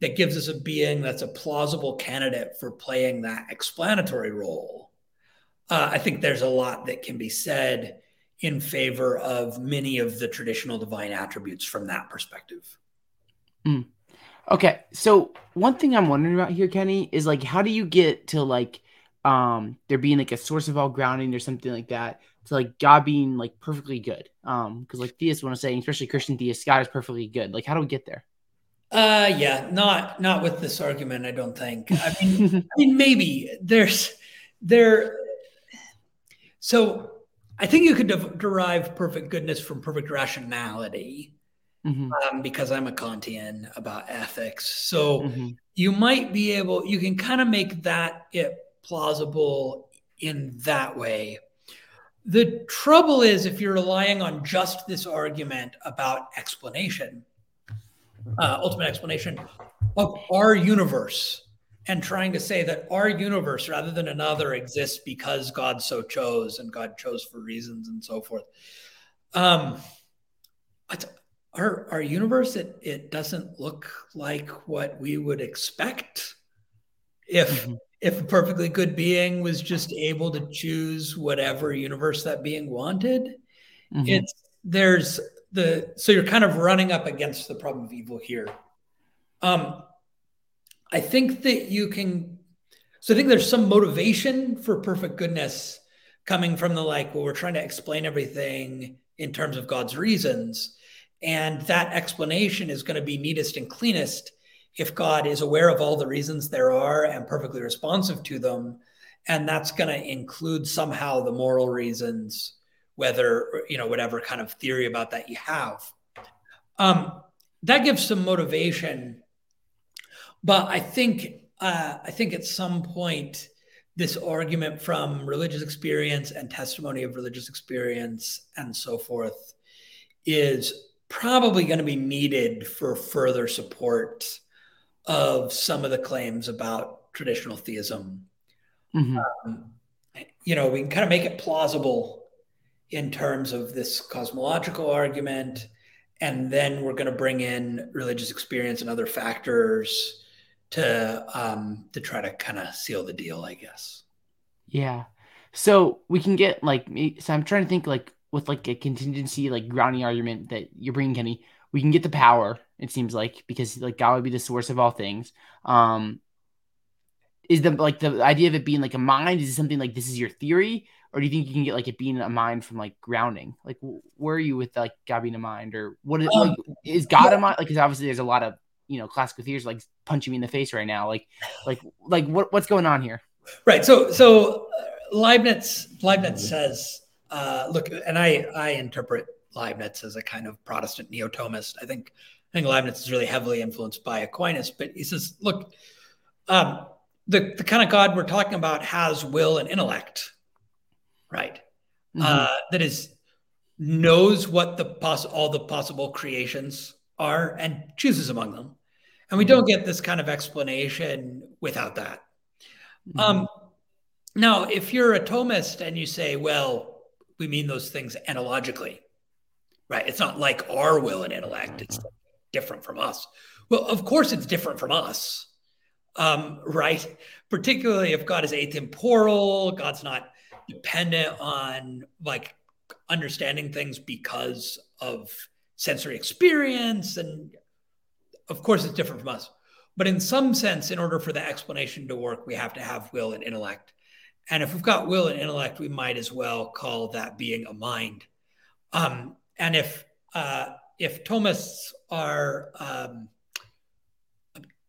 that gives us a being that's a plausible candidate for playing that explanatory role, uh, I think there's a lot that can be said in favor of many of the traditional divine attributes from that perspective. Mm. Okay, so one thing I'm wondering about here, Kenny, is like how do you get to like um there being like a source of all grounding or something like that to like God being like perfectly good? Um, because like theists want to say, especially Christian theists, God is perfectly good. Like, how do we get there? Uh, yeah, not not with this argument. I don't think. I mean, <laughs> I mean, maybe there's there. So I think you could de- derive perfect goodness from perfect rationality mm-hmm. um, because I'm a Kantian about ethics. So mm-hmm. you might be able, you can kind of make that it plausible in that way. The trouble is if you're relying on just this argument about explanation, uh, ultimate explanation of our universe and trying to say that our universe rather than another exists because God so chose and God chose for reasons and so forth. Um, our our universe it it doesn't look like what we would expect if mm-hmm. if a perfectly good being was just able to choose whatever universe that being wanted. Mm-hmm. It's there's the so you're kind of running up against the problem of evil here. Um, I think that you can. So I think there's some motivation for perfect goodness coming from the like, well, we're trying to explain everything in terms of God's reasons. And that explanation is going to be neatest and cleanest if God is aware of all the reasons there are and perfectly responsive to them. And that's going to include somehow the moral reasons, whether, you know, whatever kind of theory about that you have. Um, that gives some motivation but I think uh, I think at some point this argument from religious experience and testimony of religious experience and so forth is probably going to be needed for further support of some of the claims about traditional theism. Mm-hmm. Um, you know, we can kind of make it plausible in terms of this cosmological argument, and then we're going to bring in religious experience and other factors to um, to try to kind of seal the deal, I guess. Yeah. So we can get like so I'm trying to think like with like a contingency like grounding argument that you're bringing Kenny, we can get the power. It seems like because like God would be the source of all things. Um, is the like the idea of it being like a mind is it something like this is your theory or do you think you can get like it being a mind from like grounding like where are you with like god being a mind or what is, um, like, is god yeah. a mind like because obviously there's a lot of you know classical theories like punching me in the face right now like like like what, what's going on here right so so uh, leibniz leibniz says uh look and i i interpret leibniz as a kind of protestant neo-thomist i think i think leibniz is really heavily influenced by aquinas but he says look um the, the kind of God we're talking about has will and intellect, right? Mm-hmm. Uh, that is knows what the poss- all the possible creations are and chooses among them. And we don't get this kind of explanation without that. Mm-hmm. Um, now, if you're a Thomist and you say, well, we mean those things analogically, right? It's not like our will and intellect, it's different from us. Well, of course, it's different from us um, right? Particularly if God is atemporal, God's not dependent on like understanding things because of sensory experience. And of course, it's different from us. But in some sense, in order for the explanation to work, we have to have will and intellect. And if we've got will and intellect, we might as well call that being a mind. Um, and if uh, if Thomists are um,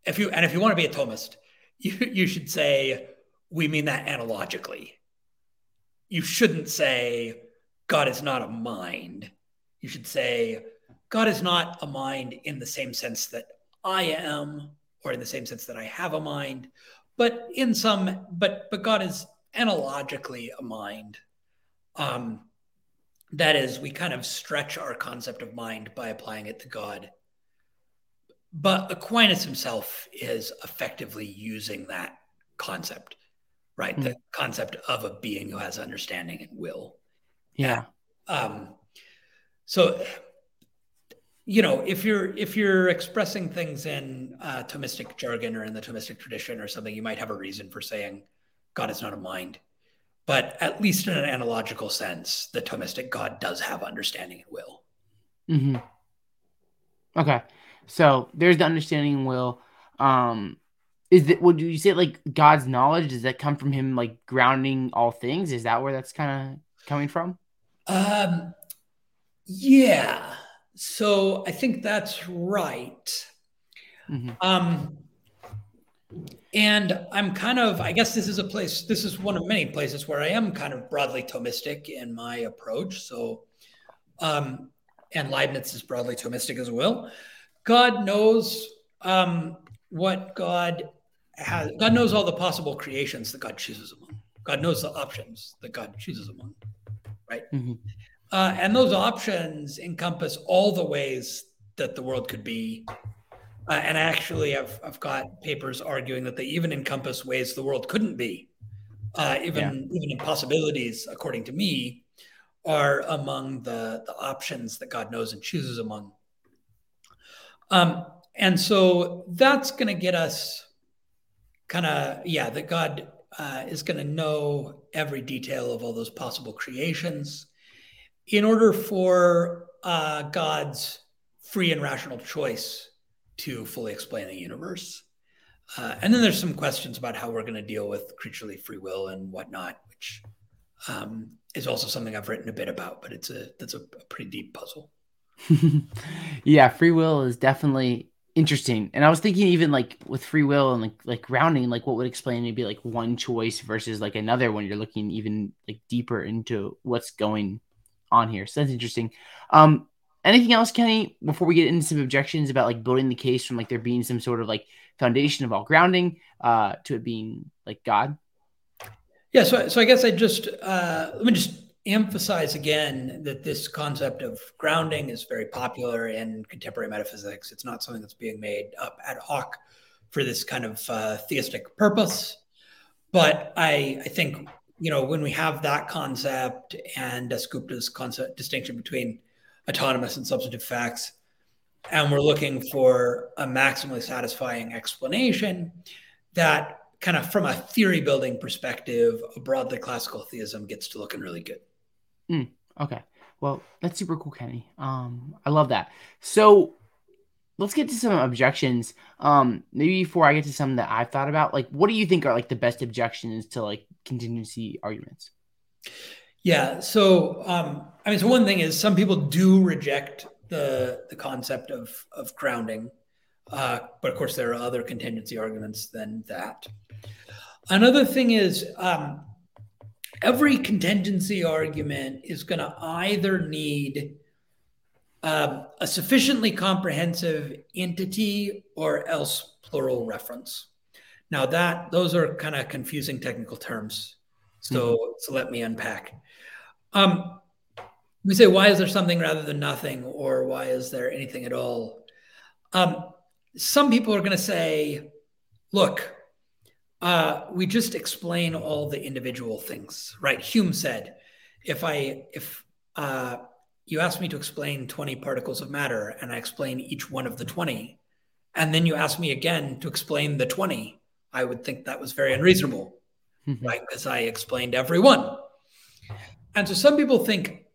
if you and if you want to be a Thomist, you you should say we mean that analogically. You shouldn't say God is not a mind. You should say God is not a mind in the same sense that I am, or in the same sense that I have a mind, but in some, but but God is analogically a mind. Um, that is, we kind of stretch our concept of mind by applying it to God. But Aquinas himself is effectively using that concept, right? Mm-hmm. The concept of a being who has understanding and will. Yeah. Um, so, you know, if you're if you're expressing things in uh, Thomistic jargon or in the Thomistic tradition or something, you might have a reason for saying God is not a mind. But at least in an analogical sense, the Thomistic God does have understanding and will. Mm-hmm. Okay. So there's the understanding will. Um, is that would you say like God's knowledge? Does that come from Him like grounding all things? Is that where that's kind of coming from? Um, yeah. So I think that's right. Mm-hmm. Um, and I'm kind of, I guess this is a place, this is one of many places where I am kind of broadly Thomistic in my approach. So, um, and Leibniz is broadly Thomistic as well. God knows um, what God has. God knows all the possible creations that God chooses among. God knows the options that God chooses among, right? Mm-hmm. Uh, and those options encompass all the ways that the world could be. Uh, and actually, I've, I've got papers arguing that they even encompass ways the world couldn't be. Uh, even yeah. even impossibilities, according to me, are among the, the options that God knows and chooses among. Um, and so that's going to get us kind of, yeah, that God uh, is going to know every detail of all those possible creations in order for uh, God's free and rational choice to fully explain the universe. Uh, and then there's some questions about how we're going to deal with creaturely free will and whatnot, which um, is also something I've written a bit about, but it's a that's a, a pretty deep puzzle. <laughs> yeah, free will is definitely interesting. And I was thinking even like with free will and like like grounding, like what would explain maybe like one choice versus like another when you're looking even like deeper into what's going on here. So that's interesting. Um anything else, Kenny, before we get into some objections about like building the case from like there being some sort of like foundation of all grounding uh to it being like God? Yeah, so so I guess I just uh let me just emphasize again that this concept of grounding is very popular in contemporary metaphysics. It's not something that's being made up ad hoc for this kind of uh, theistic purpose. But I, I think you know when we have that concept and Dasgupta's concept distinction between autonomous and substantive facts, and we're looking for a maximally satisfying explanation that kind of from a theory building perspective, a broadly classical theism gets to looking really good. Mm, okay. Well, that's super cool, Kenny. Um, I love that. So let's get to some objections. Um, maybe before I get to some that I've thought about, like, what do you think are like the best objections to like contingency arguments? Yeah. So, um, I mean, so one thing is some people do reject the the concept of of grounding, uh, but of course there are other contingency arguments than that. Another thing is um, every contingency argument is going to either need um, a sufficiently comprehensive entity or else plural reference. Now that those are kind of confusing technical terms. So mm-hmm. so let me unpack. Um, we say why is there something rather than nothing, or why is there anything at all? Um, some people are going to say, look, uh, we just explain all the individual things, right? Hume said, if I if uh, you ask me to explain 20 particles of matter and I explain each one of the 20, and then you ask me again to explain the 20, I would think that was very unreasonable, <laughs> right? Because I explained every one. And so some people think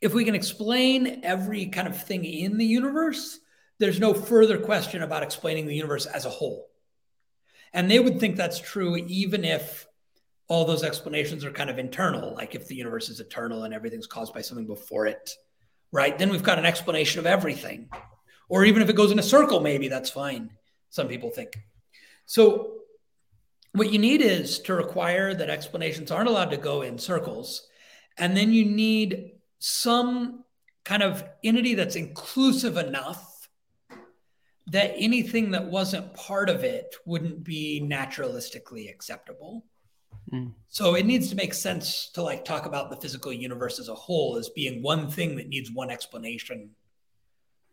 if we can explain every kind of thing in the universe, there's no further question about explaining the universe as a whole. And they would think that's true even if all those explanations are kind of internal, like if the universe is eternal and everything's caused by something before it, right? Then we've got an explanation of everything. Or even if it goes in a circle, maybe that's fine, some people think. So, what you need is to require that explanations aren't allowed to go in circles. And then you need some kind of entity that's inclusive enough that anything that wasn't part of it wouldn't be naturalistically acceptable. Mm. So it needs to make sense to like talk about the physical universe as a whole as being one thing that needs one explanation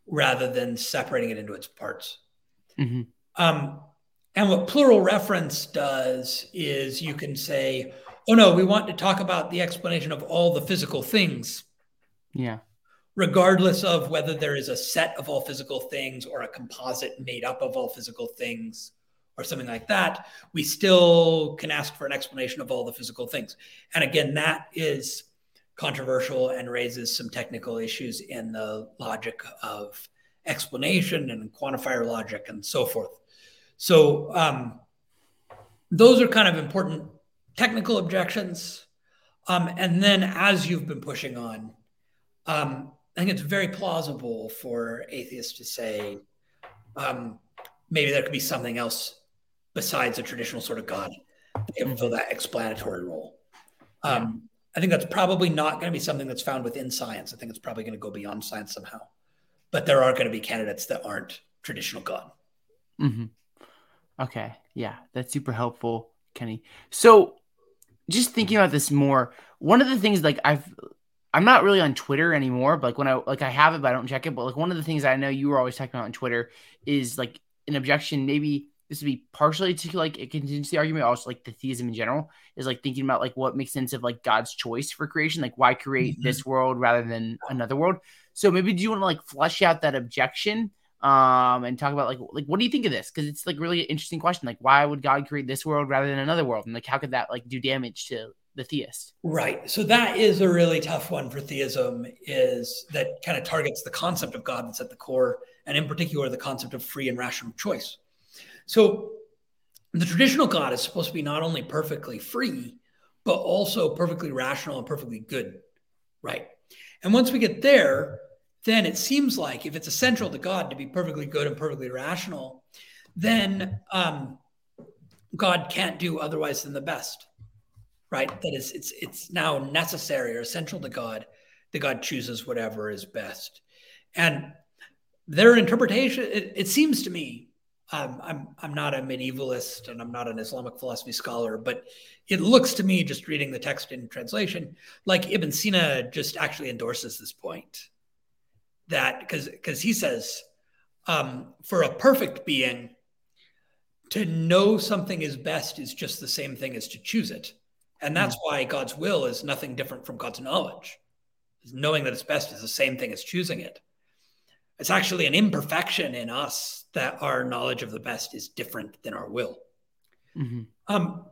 rather than separating it into its parts. Mm-hmm. Um, and what plural reference does is you can say, oh no, we want to talk about the explanation of all the physical things. Yeah. Regardless of whether there is a set of all physical things or a composite made up of all physical things or something like that, we still can ask for an explanation of all the physical things. And again, that is controversial and raises some technical issues in the logic of explanation and quantifier logic and so forth. So, um, those are kind of important technical objections. Um, and then, as you've been pushing on, um, I think it's very plausible for atheists to say um, maybe there could be something else besides a traditional sort of God to fill that explanatory role. Um, I think that's probably not going to be something that's found within science. I think it's probably going to go beyond science somehow. But there are going to be candidates that aren't traditional God. Mm-hmm. Okay. Yeah, that's super helpful, Kenny. So, just thinking about this more, one of the things like I've I'm not really on Twitter anymore, but like when I like I have it, but I don't check it. But like one of the things I know you were always talking about on Twitter is like an objection, maybe this would be partially to like a contingency argument, also like the theism in general is like thinking about like what makes sense of like God's choice for creation, like why create mm-hmm. this world rather than another world. So maybe do you want to like flesh out that objection um and talk about like like what do you think of this? Because it's like really an interesting question. Like why would God create this world rather than another world? And like how could that like do damage to the theist? Right. So that is a really tough one for theism, is that kind of targets the concept of God that's at the core, and in particular the concept of free and rational choice. So the traditional God is supposed to be not only perfectly free, but also perfectly rational and perfectly good, right? And once we get there, then it seems like if it's essential to God to be perfectly good and perfectly rational, then um, God can't do otherwise than the best, right? That is, it's it's now necessary or essential to God that God chooses whatever is best, and their interpretation. It, it seems to me um, I'm I'm not a medievalist and I'm not an Islamic philosophy scholar, but it looks to me, just reading the text in translation, like Ibn Sina just actually endorses this point that because because he says um, for a perfect being, to know something is best is just the same thing as to choose it. And that's mm. why God's will is nothing different from God's knowledge. Knowing that it's best is the same thing as choosing it. It's actually an imperfection in us that our knowledge of the best is different than our will. Mm-hmm. Um,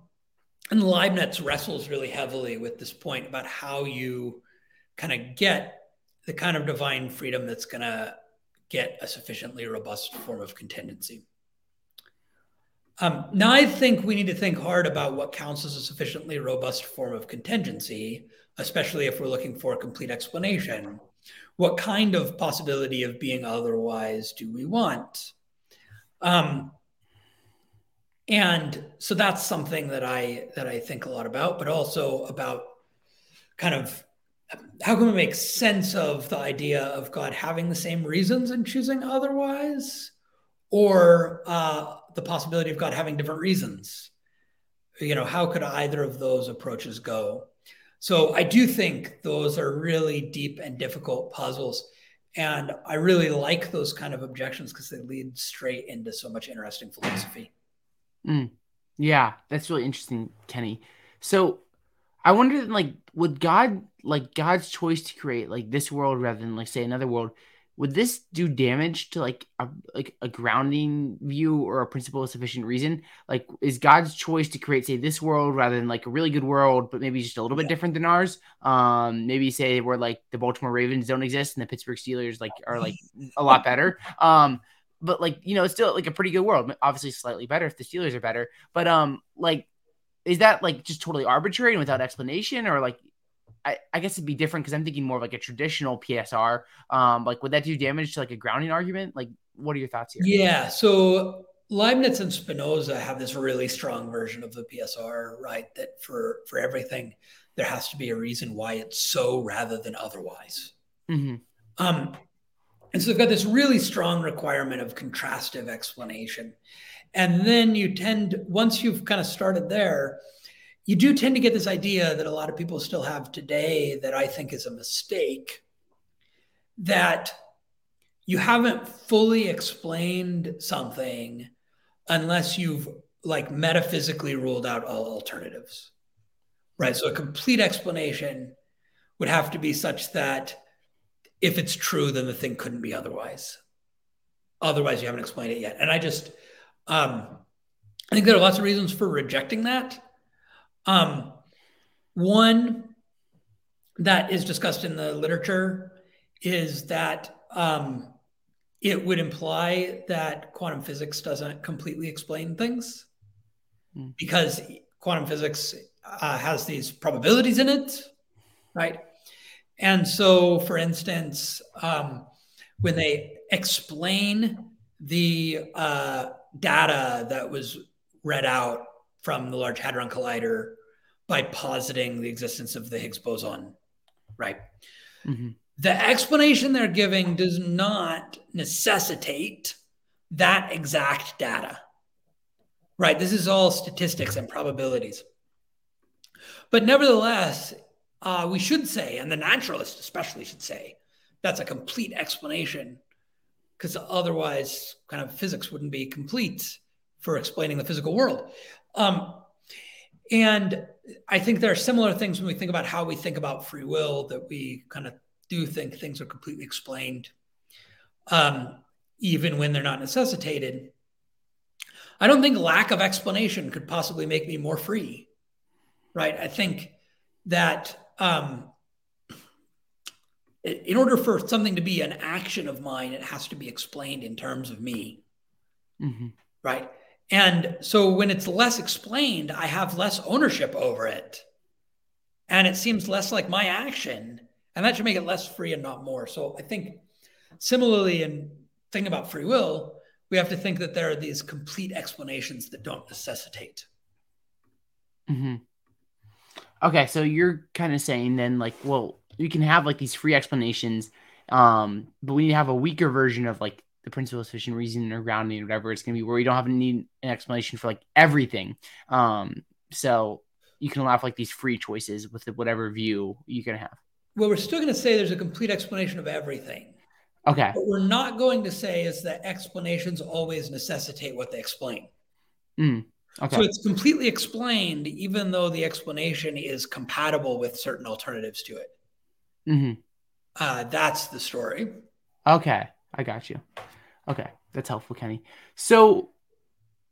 and Leibniz wrestles really heavily with this point about how you kind of get the kind of divine freedom that's going to get a sufficiently robust form of contingency. Um, now, I think we need to think hard about what counts as a sufficiently robust form of contingency, especially if we're looking for a complete explanation. What kind of possibility of being otherwise do we want? Um, and so that's something that I that I think a lot about, but also about kind of how can we make sense of the idea of God having the same reasons and choosing otherwise, or uh, the possibility of God having different reasons? You know, how could either of those approaches go? So I do think those are really deep and difficult puzzles. And I really like those kind of objections because they lead straight into so much interesting philosophy. Mm. Yeah, that's really interesting, Kenny. So I wonder, like, would God, like, God's choice to create like this world rather than like say another world, would this do damage to like a like a grounding view or a principle of sufficient reason? Like, is God's choice to create say this world rather than like a really good world, but maybe just a little bit different than ours? Um, maybe say where like the Baltimore Ravens don't exist and the Pittsburgh Steelers like are like a lot better. Um, but like you know, it's still like a pretty good world. Obviously, slightly better if the Steelers are better. But um, like, is that like just totally arbitrary and without explanation, or like, I, I guess it'd be different because I'm thinking more of like a traditional PSR. Um, like, would that do damage to like a grounding argument? Like, what are your thoughts here? Yeah. So Leibniz and Spinoza have this really strong version of the PSR, right? That for for everything, there has to be a reason why it's so rather than otherwise. Mm-hmm. Um, and so they've got this really strong requirement of contrastive explanation. And then you tend, once you've kind of started there, you do tend to get this idea that a lot of people still have today that I think is a mistake that you haven't fully explained something unless you've like metaphysically ruled out all alternatives. Right. So a complete explanation would have to be such that if it's true, then the thing couldn't be otherwise. Otherwise, you haven't explained it yet. And I just, um, I think there are lots of reasons for rejecting that. Um, one that is discussed in the literature is that um, it would imply that quantum physics doesn't completely explain things mm. because quantum physics uh, has these probabilities in it, right? And so, for instance, um, when they explain the uh, data that was read out from the Large Hadron Collider by positing the existence of the Higgs boson, right? Mm-hmm. The explanation they're giving does not necessitate that exact data, right? This is all statistics and probabilities. But nevertheless, uh, we should say, and the naturalist especially should say, that's a complete explanation, because otherwise, kind of physics wouldn't be complete for explaining the physical world. Um, and I think there are similar things when we think about how we think about free will that we kind of do think things are completely explained, um, even when they're not necessitated. I don't think lack of explanation could possibly make me more free, right? I think that um, in order for something to be an action of mine, it has to be explained in terms of me. Mm-hmm. Right. And so when it's less explained, I have less ownership over it. And it seems less like my action. And that should make it less free and not more. So I think similarly in thinking about free will, we have to think that there are these complete explanations that don't necessitate. Mm-hmm. Okay, so you're kind of saying then, like, well, you can have like these free explanations, um, but we need to have a weaker version of like the principle of sufficient reason or grounding or whatever it's going to be, where you don't have to need an explanation for like everything. Um, so you can allow for, like these free choices with whatever view you can have. Well, we're still going to say there's a complete explanation of everything. Okay. What we're not going to say is that explanations always necessitate what they explain. Mm, okay. So it's completely explained, even though the explanation is compatible with certain alternatives to it. hmm Uh, that's the story. Okay, I got you. Okay, that's helpful, Kenny. So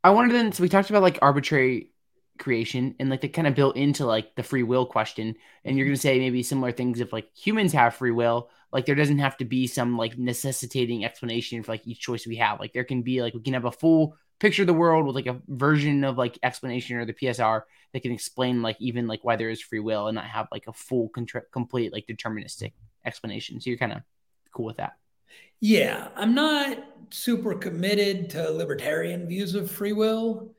I wanted then, so we talked about like arbitrary creation and like they kind of built into like the free will question. And you're going to mm-hmm. say maybe similar things if like humans have free will, like there doesn't have to be some like necessitating explanation for like each choice we have. Like there can be like we can have a full picture of the world with like a version of like explanation or the PSR that can explain like even like why there is free will and not have like a full contra- complete like deterministic explanation. So you're kind of cool with that. Yeah, I'm not super committed to libertarian views of free will.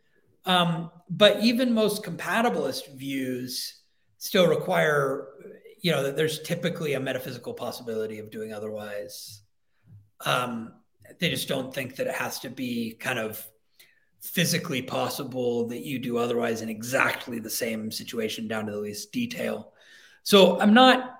Um, but even most compatibilist views still require, you know, that there's typically a metaphysical possibility of doing otherwise. Um, they just don't think that it has to be kind of physically possible that you do otherwise in exactly the same situation down to the least detail. So I'm not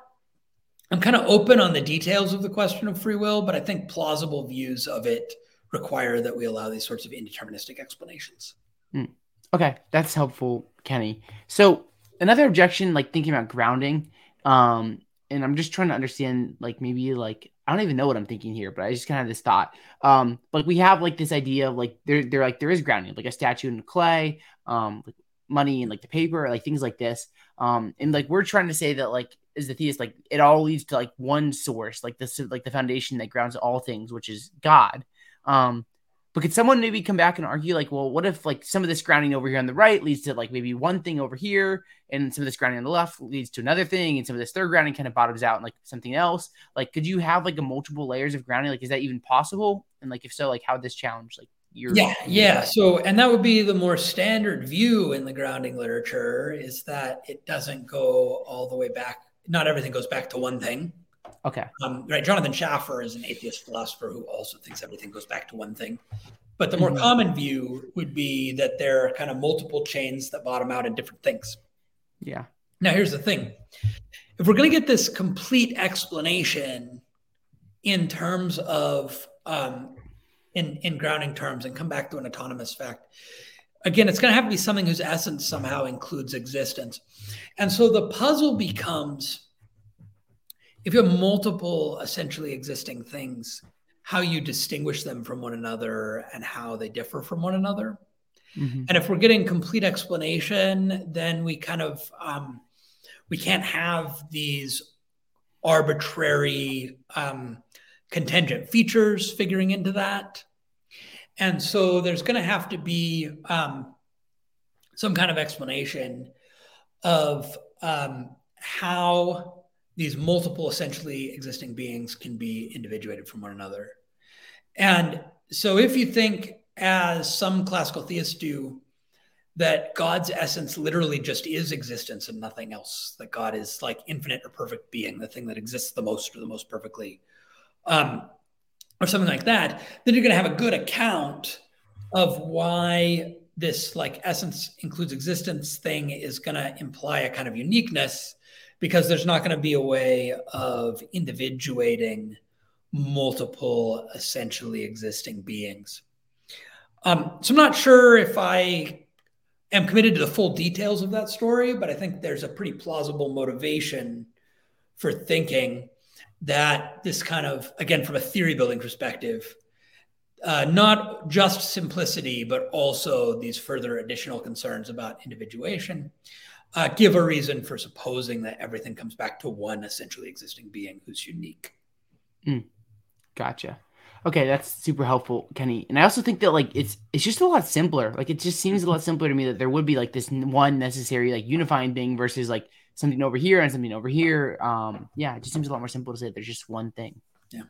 I'm kind of open on the details of the question of free will, but I think plausible views of it require that we allow these sorts of indeterministic explanations. Mm. Okay, that's helpful, Kenny. So another objection, like thinking about grounding, um, and I'm just trying to understand, like maybe like I don't even know what I'm thinking here, but I just kind of this thought. Um, but we have like this idea of like there, there like there is grounding, like a statue in clay, um, like money and like the paper, like things like this. Um, and like we're trying to say that like is the theist, like it all leads to like one source, like this like the foundation that grounds all things, which is God. Um, but could someone maybe come back and argue like, well, what if like some of this grounding over here on the right leads to like maybe one thing over here, and some of this grounding on the left leads to another thing, and some of this third grounding kind of bottoms out and like something else? Like, could you have like a multiple layers of grounding? Like, is that even possible? And like, if so, like, how would this challenge like your? Yeah, yeah. So, and that would be the more standard view in the grounding literature is that it doesn't go all the way back. Not everything goes back to one thing. Okay. Um, right. Jonathan Schaffer is an atheist philosopher who also thinks everything goes back to one thing. But the more mm-hmm. common view would be that there are kind of multiple chains that bottom out in different things. Yeah. Now, here's the thing if we're going to get this complete explanation in terms of, um, in, in grounding terms, and come back to an autonomous fact, again, it's going to have to be something whose essence somehow includes existence. And so the puzzle becomes if you have multiple essentially existing things, how you distinguish them from one another and how they differ from one another. Mm-hmm. And if we're getting complete explanation, then we kind of um, we can't have these arbitrary um, contingent features figuring into that. And so there's going to have to be um, some kind of explanation of um, how these multiple essentially existing beings can be individuated from one another. And so if you think, as some classical theists do, that God's essence literally just is existence and nothing else, that God is like infinite or perfect being, the thing that exists the most or the most perfectly, um, or something like that, then you're going to have a good account of why this like essence includes existence thing is going to imply a kind of uniqueness because there's not going to be a way of individuating multiple essentially existing beings. Um, so I'm not sure if I am committed to the full details of that story, but I think there's a pretty plausible motivation for thinking that this kind of, again, from a theory building perspective, uh, not just simplicity, but also these further additional concerns about individuation uh, give a reason for supposing that everything comes back to one essentially existing being who's unique. Mm, gotcha. Okay, that's super helpful, Kenny. And I also think that like it's it's just a lot simpler. Like it just seems a lot simpler to me that there would be like this one necessary like unifying thing versus like something over here and something over here. Um, yeah, it just seems a lot more simple to say there's just one thing. Yeah.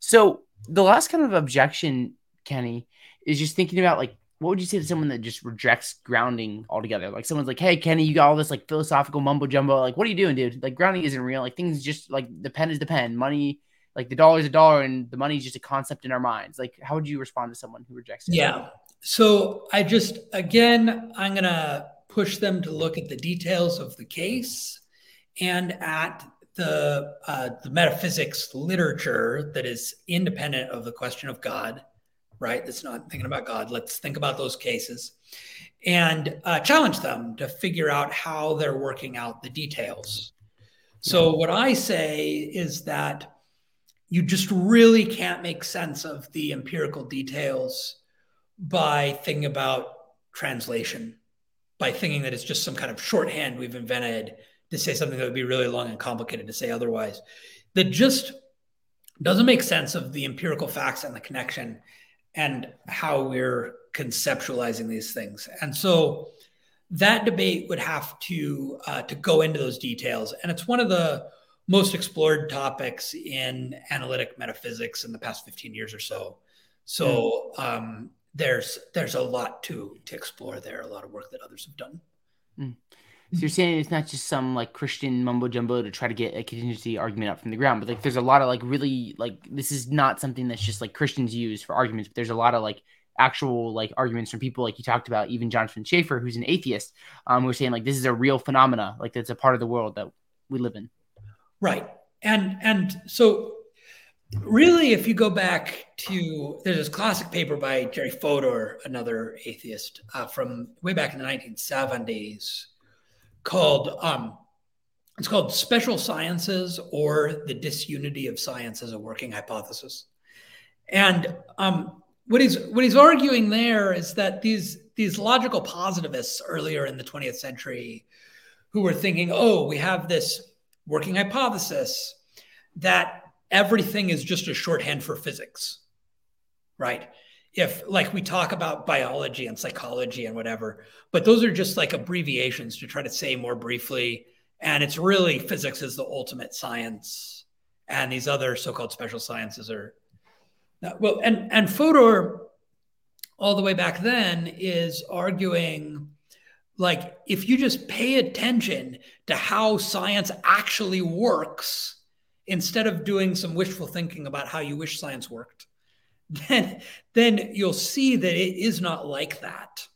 So the last kind of objection, Kenny, is just thinking about like what would you say to someone that just rejects grounding altogether? Like someone's like, "Hey, Kenny, you got all this like philosophical mumbo jumbo. Like, what are you doing, dude? Like, grounding isn't real. Like, things just like the pen is the pen. Money, like the dollar is a dollar, and the money is just a concept in our minds. Like, how would you respond to someone who rejects it? Yeah. So I just again, I'm gonna push them to look at the details of the case and at the uh, the metaphysics literature that is independent of the question of God right? That's not thinking about God. Let's think about those cases and uh, challenge them to figure out how they're working out the details. So, what I say is that you just really can't make sense of the empirical details by thinking about translation, by thinking that it's just some kind of shorthand we've invented to say something that would be really long and complicated to say otherwise. That just doesn't make sense of the empirical facts and the connection and how we're conceptualizing these things. And so that debate would have to uh, to go into those details, and it's one of the most explored topics in analytic metaphysics in the past 15 years or so. So mm. um, there's there's a lot to to explore there, a lot of work that others have done. Mm. So you're saying it's not just some like Christian mumbo jumbo to try to get a contingency argument up from the ground, but like there's a lot of like really like this is not something that's just like Christians use for arguments, but there's a lot of like actual like arguments from people like you talked about, even Jonathan Schaffer, who's an atheist, um, who are saying like this is a real phenomena, like that's a part of the world that we live in. Right. And and so really if you go back to there's this classic paper by Jerry Fodor, another atheist, uh, from way back in the 1970s called um, it's called special sciences or the disunity of science as a working hypothesis. And um, what he's what he's arguing there is that these these logical positivists earlier in the 20th century who were thinking, oh, we have this working hypothesis that everything is just a shorthand for physics, right? if like we talk about biology and psychology and whatever, but those are just like abbreviations to try to say more briefly. And it's really physics is the ultimate science, and these other so-called special sciences are well. And and Fodor, all the way back then, is arguing like if you just pay attention to how science actually works instead of doing some wishful thinking about how you wish science worked then then you'll see that it is not like that.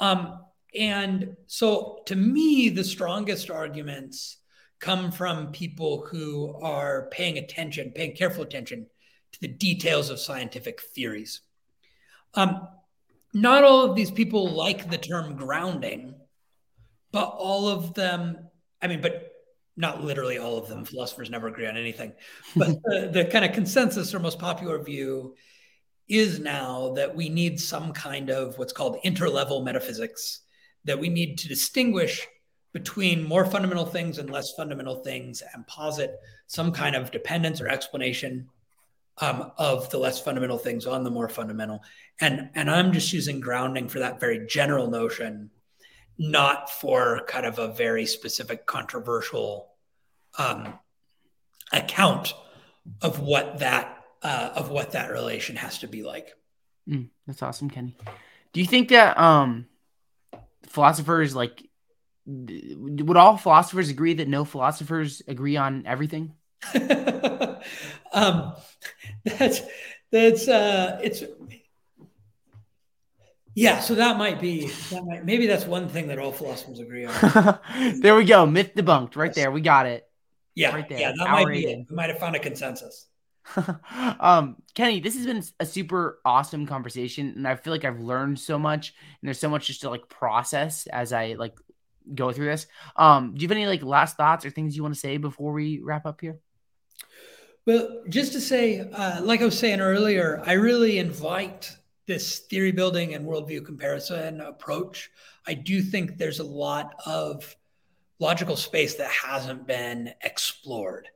Um, and so, to me, the strongest arguments come from people who are paying attention, paying careful attention to the details of scientific theories. Um, not all of these people like the term grounding, but all of them, I mean, but not literally all of them. Philosophers never agree on anything. But the, <laughs> the kind of consensus or most popular view is now that we need some kind of what's called interlevel metaphysics, that we need to distinguish between more fundamental things and less fundamental things and posit some kind of dependence or explanation um, of the less fundamental things on the more fundamental. And, and I'm just using grounding for that very general notion, not for kind of a very specific controversial um, account of what that uh, of what that relation has to be like. Mm, that's awesome, Kenny. Do you think that um, philosophers like would all philosophers agree that no philosophers agree on everything? <laughs> um, that's that's uh, it's yeah. So that might be that might, maybe that's one thing that all philosophers agree on. <laughs> there we go, myth debunked. Right yes. there, we got it. Yeah, right there. Yeah, that might be it. We might have found a consensus. <laughs> um, Kenny, this has been a super awesome conversation, and I feel like I've learned so much, and there's so much just to like process as I like go through this. Um, do you have any like last thoughts or things you want to say before we wrap up here? Well, just to say, uh, like I was saying earlier, I really invite this theory building and worldview comparison approach. I do think there's a lot of logical space that hasn't been explored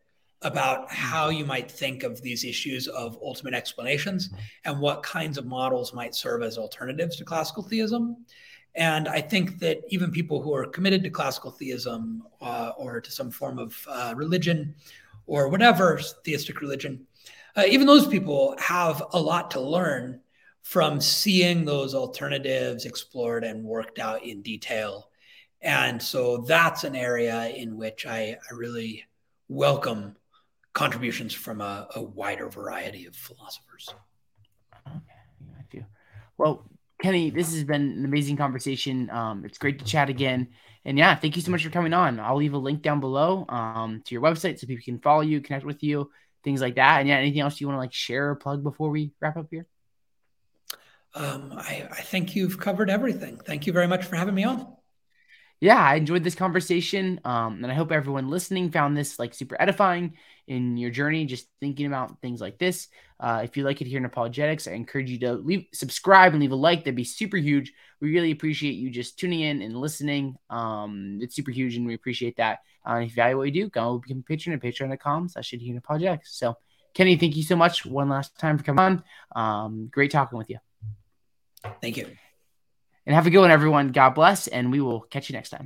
about mm-hmm. how you might think of these issues of ultimate explanations mm-hmm. and what kinds of models might serve as alternatives to classical theism. And I think that even people who are committed to classical theism uh, or to some form of uh, religion or whatever theistic religion, uh, even those people have a lot to learn from seeing those alternatives explored and worked out in detail. And so that's an area in which I, I really welcome contributions from a, a wider variety of philosophers. Okay, Well, Kenny, this has been an amazing conversation. Um, it's great to chat again. And yeah, thank you so much for coming on. I'll leave a link down below um, to your website so people can follow you, connect with you, things like that. And yeah, anything else you want to like share or plug before we wrap up here? um, I, I think you've covered everything. Thank you very much for having me on yeah, I enjoyed this conversation. Um, and I hope everyone listening found this like super edifying in your journey, just thinking about things like this. Uh, if you like it here in apologetics, I encourage you to leave subscribe and leave a like. That'd be super huge. We really appreciate you just tuning in and listening. Um, it's super huge, and we appreciate that. Uh, if you value what we do, go become a patron at patreon.com slash here in apologetics. So, Kenny, thank you so much one last time for coming on. Um, great talking with you. Thank you. And have a good one, everyone. God bless, and we will catch you next time.